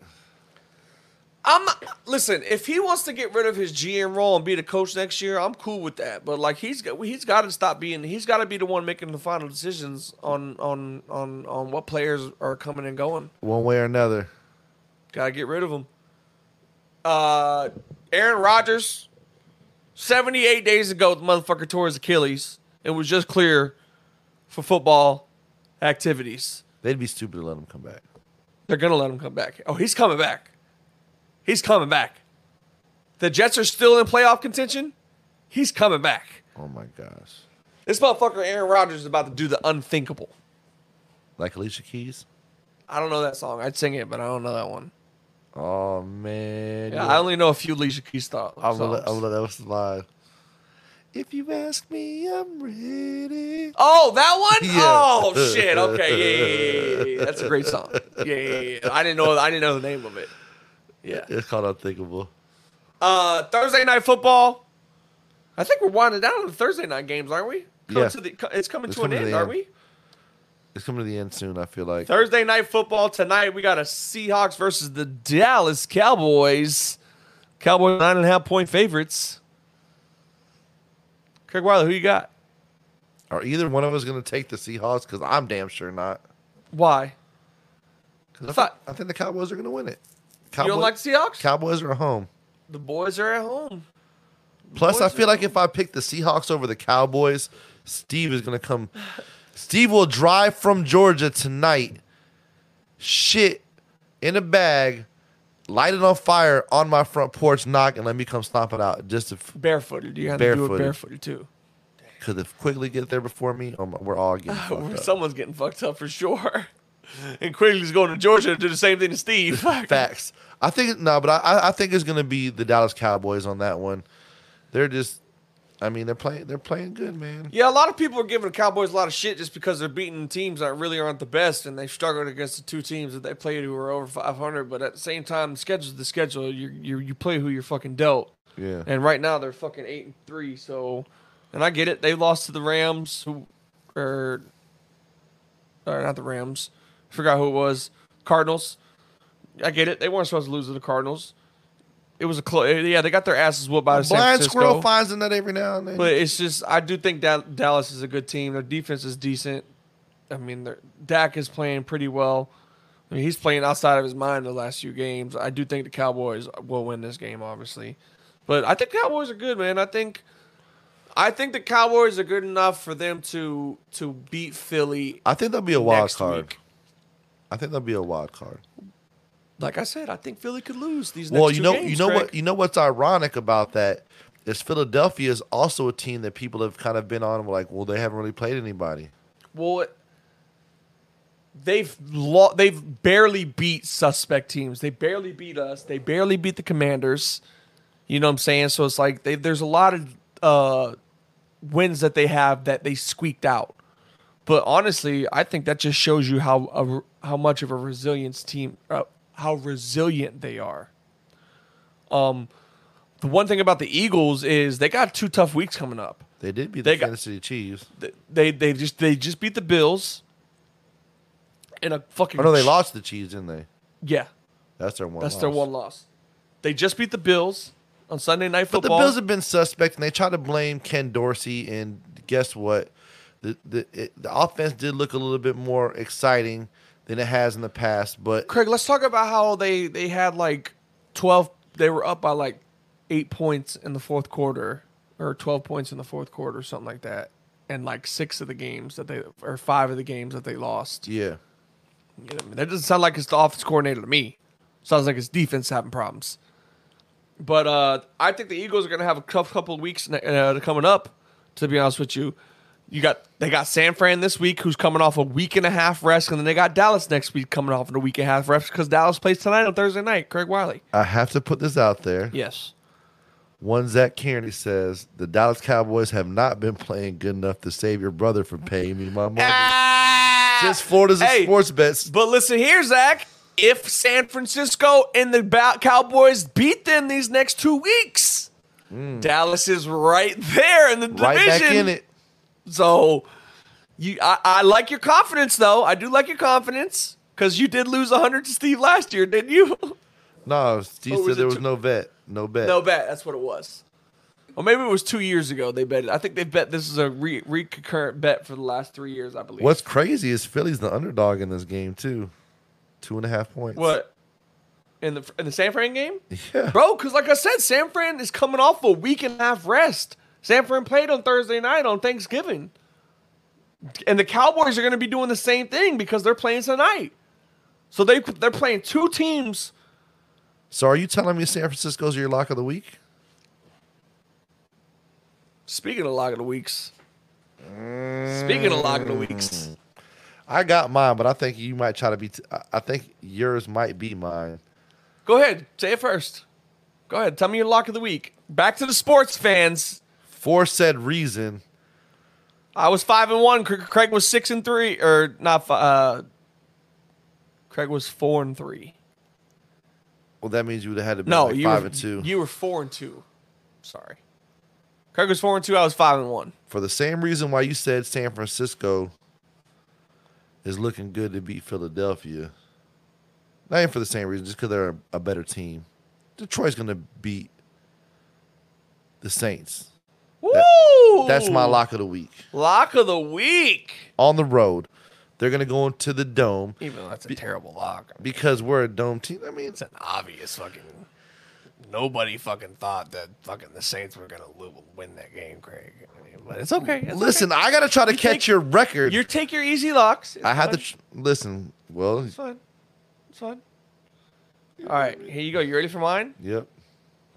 I'm listen. If he wants to get rid of his GM role and be the coach next year, I'm cool with that. But like he's got, he's got to stop being. He's got to be the one making the final decisions on on on on what players are coming and going. One way or another. Got to get rid of him. Uh, Aaron Rodgers, 78 days ago, the motherfucker tore his Achilles. It was just clear for football activities. They'd be stupid to let him come back. They're gonna let him come back. Oh, he's coming back. He's coming back. The Jets are still in playoff contention. He's coming back. Oh my gosh. This motherfucker Aaron Rodgers is about to do the unthinkable. Like Alicia Keys? I don't know that song. I'd sing it, but I don't know that one. Oh man. Yeah, I only know a few Alicia Keys th- I'm gonna, songs. I'm gonna let that slide. If you ask me, I'm ready. Oh, that one? Yeah. Oh shit. Okay, yeah, yeah, yeah. That's a great song. Yeah, yeah, yeah. I didn't know. I didn't know the name of it. Yeah. It's called Unthinkable. Uh, Thursday night football. I think we're winding down on the Thursday night games, aren't we? Coming Yeah. to the, it's coming It's to an to end, the aren't we? It's coming to the end soon, I feel like. Thursday night football tonight. We got a Seahawks versus the Dallas Cowboys. Cowboys nine and a half point favorites. Craig Wiley, who you got? Are either one of us gonna take the Seahawks? Because I'm damn sure not. Why? 'Cause I, Thought- think, I think the Cowboys are gonna win it. You Cowboys, don't like the Seahawks? Cowboys are at home. the boys are at home. Plus, I feel like if I pick the Seahawks over the Cowboys, Steve is gonna come. Steve will drive from Georgia tonight, shit in a bag, light it on fire on my front porch, knock, and let me come stomp it out. Just to, Barefooted. You have to do it Barefooted. too. because if Quigley get there before me, oh my, we're all getting fucked up. Someone's getting fucked up for sure. And Quigley's going to Georgia to do the same thing to Steve. Facts. I think no, but I- I, think it's gonna be the Dallas Cowboys on that one. They're just, I mean, they're playing. They're playing good, man. Yeah, a lot of people are giving the Cowboys a lot of shit just because they're beating teams that really aren't the best, and they've struggled against the two teams that they played who are over 500. But at the same time, the schedule's the schedule. You you you play who you're fucking dealt. Yeah. And right now they're fucking eight and three. So, and I get it. They lost to the Rams, who, er, or, or not the Rams. I Forgot who it was. Cardinals. I get it. They weren't supposed to lose to the Cardinals. It was a close. Eh, yeah, they got their asses whooped by the San Blind Francisco. squirrel finds a nut every now and then. But it's just I do think Dal- Dallas is a good team. Their defense is decent. I mean, their Dak is playing pretty well. I mean, he's playing outside of his mind the last few games. I do think the Cowboys will win this game, obviously. But I think Cowboys are good, man. I think I think the Cowboys are good enough for them to to beat Philly. I think there'll be a wild card. week. I think there'll be a wild card. Like I said, I think Philly could lose these Well, you know, games, you know Craig. what, you know what's ironic about that is Philadelphia is also a team that people have kind of been on like, well, they haven't really played anybody. Well, they've lo- they've barely beat suspect teams. They barely beat us. They barely beat the Commanders. You know what I'm saying? So it's like they, there's a lot of uh, wins that they have that they squeaked out. But honestly, I think that just shows you how a, how much of a resilience team, uh, how resilient they are. Um, the one thing about the Eagles is they got two tough weeks coming up They did beat They the got- Kansas City Chiefs. they they just they just beat the Bills in a fucking. Oh no, they lost the Chiefs, didn't they? Yeah, That's their one. that's loss. their one loss. They just beat the Bills on Sunday Night Football. But the Bills have been suspect, and they try to blame Ken Dorsey. And guess what? The the it, the offense did look a little bit more exciting than it has in the past. But Craig, let's talk about how they they had like twelve. They were up by like eight points in the fourth quarter, or twelve points in the fourth quarter, or something like that. And like six of the games that they, or five of the games that they lost. yeah, You know, I mean? that doesn't sound like it's the offense coordinator to me. Sounds like it's defense having problems. But uh, I think the Eagles are going to have a tough couple of weeks uh, coming up. To be honest with you, you got they got San Fran this week, who's coming off a week and a half rest, and then they got Dallas next week coming off in a week and a half rest because Dallas plays tonight on Thursday night. Craig Wiley. I have to put this out there. Yes. One Zach Kearney says the Dallas Cowboys have not been playing good enough to save your brother from paying me my money. Since Florida's a Hey, sports bets, But listen here, Zach. If San Francisco and the Cowboys beat them these next two weeks, Dallas is right there in the Mm. right division. back in it. So you, I, I like your confidence though. I do like your confidence because you did lose hundred to Steve last year, didn't you? No, Steve said there was two- no bet, no bet. no bet. That's what it was. Or maybe it was two years ago. They bet. I think they bet this is a re- recurrent bet for the last three years. I believe. What's crazy is Philly's the underdog in this game too, two and a half points. what in the in the San Fran game? Yeah, Bro, because like I said, San Fran is coming off a week and a half rest. San Fran played on Thursday night on Thanksgiving. And the Cowboys are going to be doing the same thing because they're playing tonight. So they they're playing two teams. So are you telling me San Francisco's your lock of the week? Speaking of lock of the weeks. Speaking of lock of the weeks. Mm. I got mine, but I think you might try to be. T- I think yours might be mine. Go ahead. Say it first. Go ahead. Tell me your lock of the week. Back to the sports fans. For said reason, I was five and one. Craig was six and three, or not? Uh, Craig was four and three. well, that means you would have had to be No, like you five were, and two. You were four and two. Sorry. Craig was four and two. I was five and one. For the same reason why you said San Francisco is looking good to beat Philadelphia. Not even for the same reason, just because they're a, a better team. Detroit's going to beat the Saints. Woo! That's my lock of the week. lock of the week. On the road, they're going to go into the dome Even though that's a terrible lock. because we're a dome team. I mean, It's an obvious fucking. Nobody fucking thought that fucking the Saints were gonna win that game, Craig. I mean, but it's okay. It's listen, okay. I got to try to You catch take- your record. You take your easy locks. It's I have to tr- listen. Well, It's fine. It's fine. All right, here you go. You ready for mine? yep.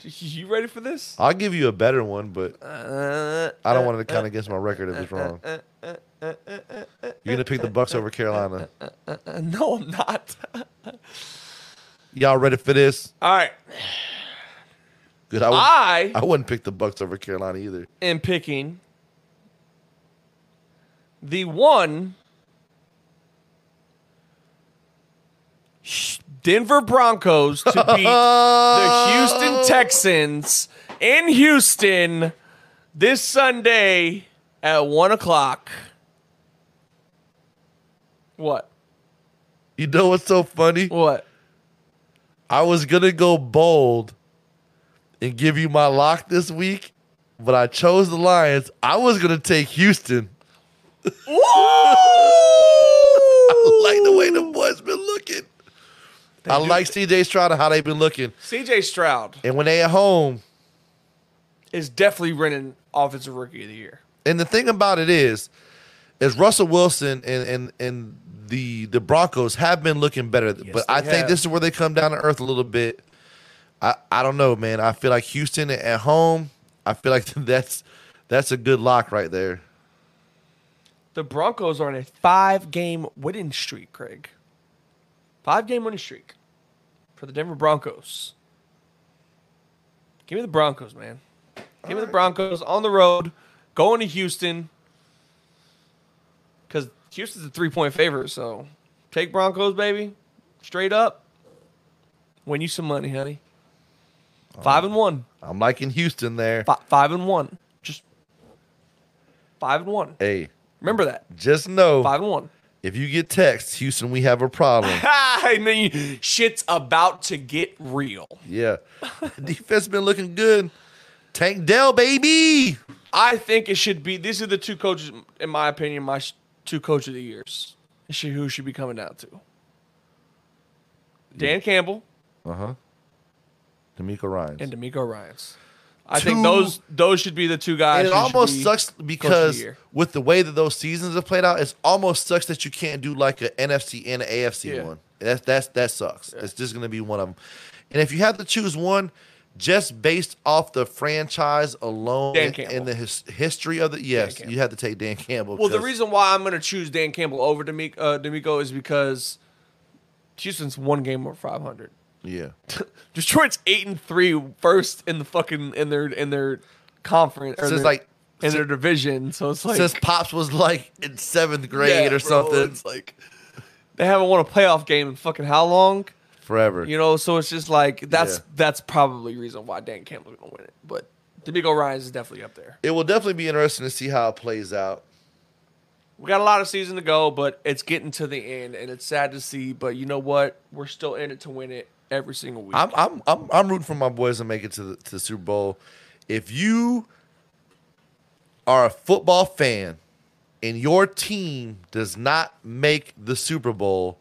You ready for this? I'll give you a better one, but Uh, I don't want to count against my record if it's wrong. You're gonna pick the Bucks over Carolina. uh, no, I'm not. Y'all ready for this? All right, Good. I, would, I I wouldn't pick the Bucks over Carolina either. am picking the one Denver Broncos to beat the Houston Texans in Houston this Sunday at one o'clock. What? You know what's so funny? What? I was gonna go bold and give you my lock this week, but I chose the Lions. I was gonna take Houston. I like the way the boys been looking. I like CJ Stroud and how they've been looking. CJ Stroud And when they at home, is definitely winning Offensive Rookie of the Year. And the thing about it is, is Russell Wilson and and and the the Broncos have been looking better, but I they think have. this is where they come down to earth a little bit. I I don't know, man. I feel like Houston at home. I feel like that's that's a good lock right there. The Broncos are on a five game winning streak, Craig. Five game winning streak for the Denver Broncos. Give me the Broncos, man. Give me the Broncos on the road, going to Houston. Because Houston's a three point favorite, so take Broncos, baby. Straight up. Win you some money, honey. Five and one. I'm liking Houston there. Fi- five and one. Just five and one. Hey, Remember that. just know Five and one. If you get text Houston, we have a problem. I mean, shit's about to get real. yeah, defense been looking good. Tank Dell, baby. I think it should be. These are the two coaches, in my opinion, my two coach of the years. Should, who should be coming down to? Dan Campbell Uh huh. DeMeco Ryan. and DeMeco Ryans. I think those those should be the two guys. It almost be sucks of the because with the way that those seasons have played out, it almost sucks that you can't do like a NFC and an AFC Yeah. one. That's that's that sucks. It's just gonna be one of them. And if you have to choose one, just based off the franchise alone Dan and, Campbell. and the his, history of the yes, you have to take Dan Campbell. Well, the reason why I'm going to choose Dan Campbell over DeMeco, uh, DeMeco is because Houston's one game over 500. Yeah, Detroit's eight and three, first in the fucking in their in their conference. or their- like, in their division. So it's like since Pops was like in seventh grade Yeah, or bro, something, It's like they haven't won a playoff game in fucking how long? forever. You know, so it's just like that's Yeah. that's probably the reason why Dan Campbell's gonna win it. But DeMeco Ryans is definitely up there. it will definitely be interesting to see how it plays out. We got a lot of season to go, but it's getting to the end, and it's sad to see. But you know what? We're still in it to win it every single week. I'm I'm I'm I'm rooting for my boys to make it to the to the Super Bowl. If you are a football fan and your team does not make the Super Bowl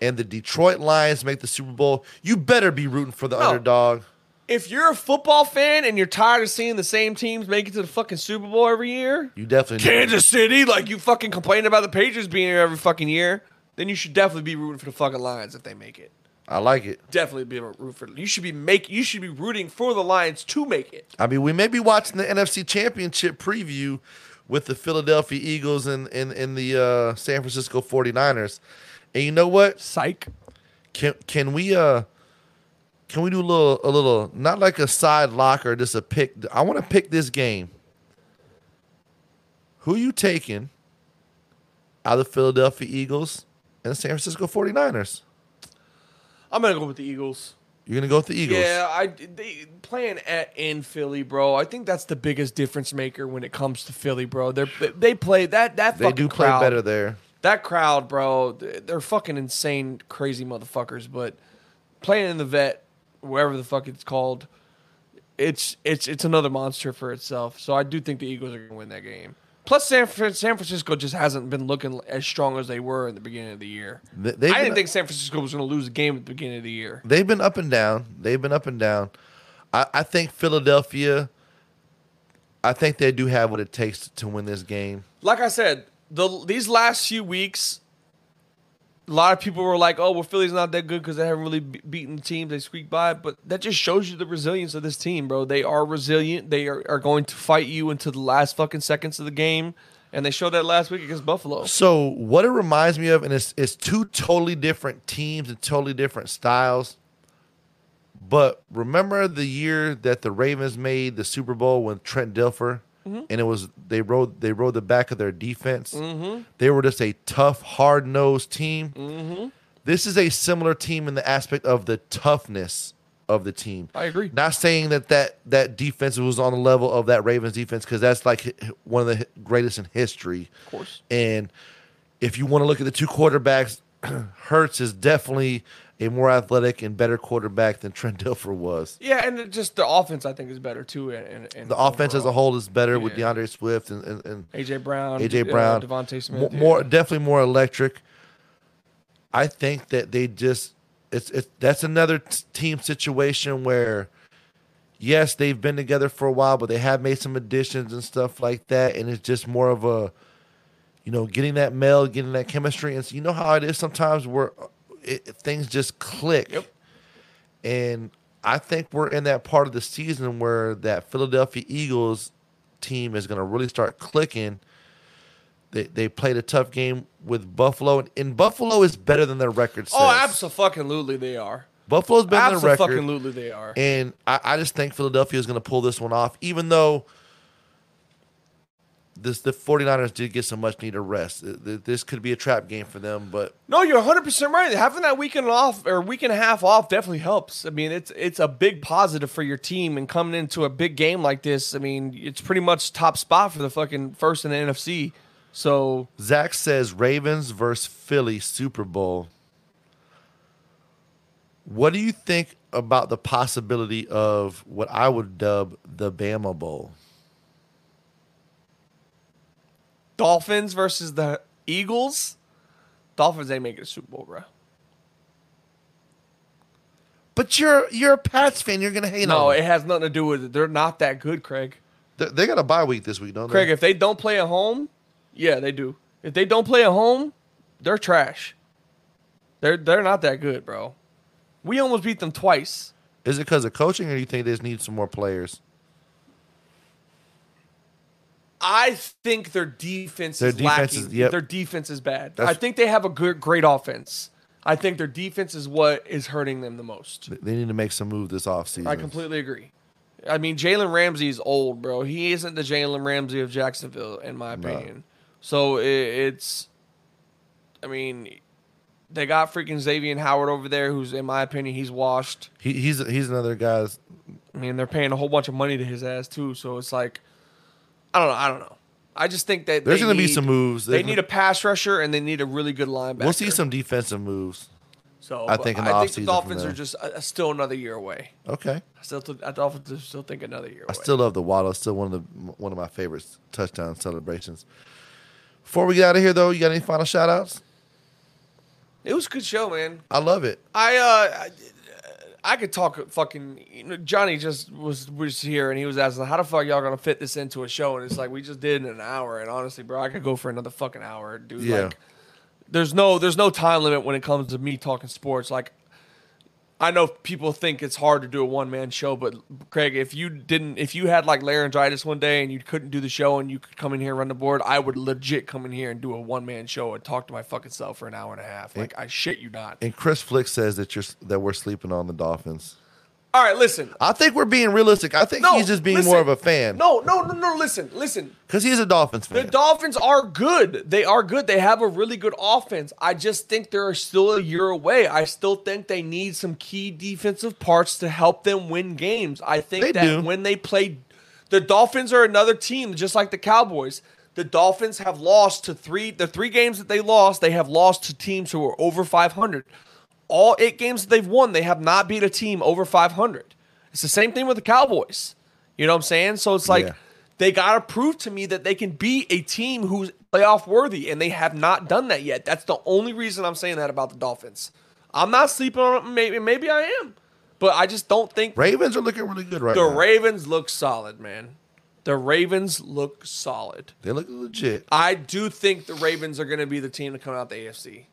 and the Detroit Lions make the Super Bowl, you better be rooting for the No. underdog. if you're a football fan and you're tired of seeing the same teams make it to the fucking Super Bowl every year, You definitely Kansas City, like you fucking complain about the Patriots being here every fucking year, then you should definitely be rooting for the fucking Lions if they make it. I like it. Definitely be rooting for. You should be make. You should be rooting for the Lions to make it. I mean, we may be watching the NFC Championship preview with the Philadelphia Eagles and and, and the uh, San Francisco 49ers. And you know what? Psych. Can can we uh can we do a little a little not like a side locker, just a pick? I want to pick this game. Who you taking out of the Philadelphia Eagles and the San Francisco 49ers? I'm gonna go with the Eagles. You're gonna go with the Eagles. Yeah, I they playing at in Philly, bro. I think that's the biggest difference maker when it comes to Philly, bro. They they play that that they do play crowd, better there. That crowd, bro, they're fucking insane, crazy motherfuckers. But playing in the vet, wherever the fuck it's called, it's it's it's another monster for itself. So I do think the Eagles are gonna win that game. Plus, San, Fran- San Francisco just hasn't been looking as strong as they were in the beginning of the year. They- I didn't think San Francisco was going to lose a game at the beginning of the year. They've been up and down. They've been up and down. I, I think Philadelphia. I think they do have what it takes to win this game. like I said, the these last few weeks, a lot of people were like, "Oh, well, Philly's not that good because they haven't really be- beaten teams they squeak by." But that just shows you the resilience of this team, bro. They are resilient. They are, are going to fight you into the last fucking seconds of the game, and they showed that last week against Buffalo. So what it reminds me of, and it's it's two totally different teams and totally different styles. But remember the year that the Ravens made the Super Bowl with Trent Dilfer, Mm-hmm. and it was they rode they rode the back of their defense. Mm-hmm. They were just a tough, hard nosed team. Mm-hmm. This is a similar team in the aspect of the toughness of the team. I agree. Not saying that that, that defense was on the level of that Ravens defense because that's like one of the greatest in history. Of course. And if you want to look at the two quarterbacks, Hurts is definitely a more athletic and better quarterback than Trent Dilfer was. Yeah, and just the offense I think is better too. And, and, The offense as a whole is better with D'Andre Swift and, and, and AJ Brown, AJ uh, Brown, DeVonta Smith, Mo- yeah. more definitely more electric. I think that they just it's it's that's another t- team situation where yes they've been together for a while but they have made some additions and stuff like that and it's just more of a you know getting that meld getting that chemistry and so you know how it is sometimes where uh, it, things just click Yep. and I think we're in that part of the season where that Philadelphia Eagles team is going to really start clicking. They they played a tough game with Buffalo, and, and Buffalo is better than their record oh, says. Oh, absolutely, they are. Buffalo's better than their record, Absolutely, they are. and I, I just think Philadelphia is going to pull this one off, even though this the 49ers did get some much needed rest. Th- th- This could be a trap game for them, but No, you're 100 percent right. Having that weekend off or week and a half off definitely helps. I mean, it's it's a big positive for your team, and coming into a big game like this, I mean, it's pretty much top spot for the fucking first in the NFC. So Zach says Ravens versus Philly Super Bowl. What do you think about the possibility of what I would dub the Bama Bowl? Dolphins versus the Eagles. Dolphins ain't making a Super Bowl, bro. But you're you're a Pats fan. You're gonna hate No, on it has nothing to do with it. They're not that good, Craig. They, they got a bye week this week, don't Craig, they? Craig, if they don't play at home, yeah, they do. If they don't play at home, they're trash. They're they're not that good, bro. We almost beat them twice. Is it because of coaching, or do you think they just need some more players? I think their defense Their is defense lacking. is- yep. Their defense is bad. That's- I think they have a good, great offense. I think their defense is what is hurting them the most. They need to make some move this offseason. I completely agree. I mean, Jalen Ramsey is old, bro. He isn't the Jalen Ramsey of Jacksonville, in my No. opinion. So it, it's, I mean, they got freaking Xavier Howard over there, who's, in my opinion, he's washed. He, he's he's another guy's. I mean, they're paying a whole bunch of money to his ass too. So it's like, I don't know. I don't know. I just think that There's going to be some moves. They There's need a pass rusher and they need a really good linebacker. We'll see some defensive moves. So I think in the I think the Dolphins are just uh, still another year away. Okay. I still, th- I Dolphins still think another year I away. still love the Waddle. It's still one of the one of my favorite touchdown celebrations. Before we get out of here, though, you got any final shout outs? it was a good show, man. I love it. I uh, I, could talk fucking. You know, Johnny just was was here and he was asking, "How the fuck y'all gonna fit this into a show?" And it's like we just did in an hour. And honestly, bro, I could go for another fucking hour, dude. Yeah. Like, there's no there's no time limit when it comes to me talking sports. Like, I know people think it's hard to do a one man show, but Craig, if you didn't, if you had like laryngitis one day and you couldn't do the show and you could come in here and run the board, I would legit come in here and do a one man show and talk to my fucking self for an hour and a half. Like, I shit you not. And Chris Flick says that you're that we're sleeping on the Dolphins. All right, listen. I think we're being realistic. I think No, he's just being listen. more of a fan No, no, no, no. Listen, listen. because he's a Dolphins fan. The. Dolphins are good. They are good. They have a really good offense. I just think they're still a year away. I still think they need some key defensive parts to help them win games. I think They that do. when they play, the Dolphins are another team, just like the Cowboys. The Dolphins have lost to three. The three games that they lost, they have lost to teams who are over 500. All eight games that they've won, they have not beat a team over 500. It's the same thing with the Cowboys. You know what I'm saying? So it's like Yeah. they got to prove to me that they can be a team who's playoff worthy, and they have not done that yet. That's the only reason I'm saying that about the Dolphins. I'm not sleeping on them. Maybe, maybe I am, but I just don't think Ravens are looking really good right the now. Ravens look solid, man. The Ravens look solid. they look legit. I do think the Ravens are going to be the team to come out the AFC.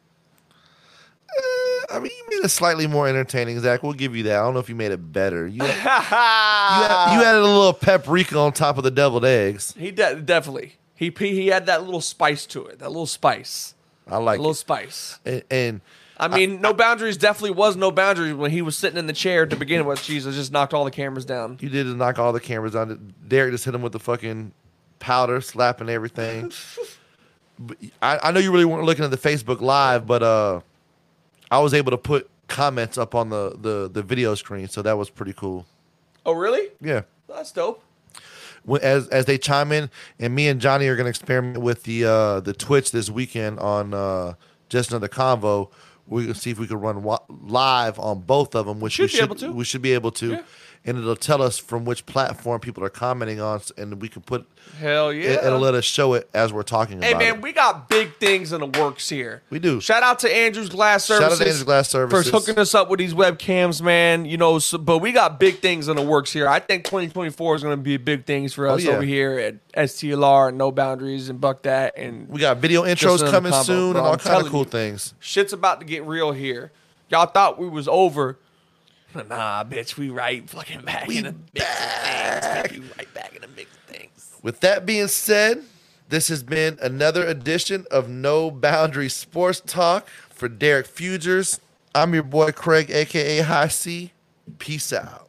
I mean, you made it slightly more entertaining, Zach. We'll give you that. I don't know if you made it better. You, you, had, you added a little paprika on top of the deviled eggs. He de- definitely he he had that little spice to it, that little spice, I like a little it. spice. And, and I mean, no boundaries definitely was no boundaries when he was sitting in the chair to begin with. Jesus just knocked all the cameras down. you did knock all the cameras down. Derek just hit him with the fucking powder, slapping everything. I, I know you really weren't looking at the Facebook Live, but uh, I was able to put comments up on the, the, the video screen, so that was pretty cool. Oh, really? Yeah. That's dope. as as they chime in, and me and Johnny are going to experiment with the uh, the Twitch this weekend on uh, just another convo. We're gonna see if we can run wa- live on both of them, which Should we be should able to. we should be able to, Yeah. And it'll tell us from which platform people are commenting on, and we can put Hell yeah. it, it'll let us show it as we're talking about. Hey man, it. we got big things in the works here. We do. Shout out to Andrews Glass Services. Shout out to Andrews Glass Services. for hooking us up with these webcams, man. You know, so, but we got big things in the works here. I think 2024 is going to be big things for Oh, us yeah. over here at STLR and No Boundaries and Buck That and we got video intros coming combo, soon bro. and all kind of cool you. things. shit's about to get real here. Y'all thought we was over. Nah, bitch, we right fucking back We in the mix of things. We right back in the mix of things. With that being said, this has been another edition of No Boundary Sports Talk for Derek Fugers. I'm your boy Craig, aka High C. Peace out.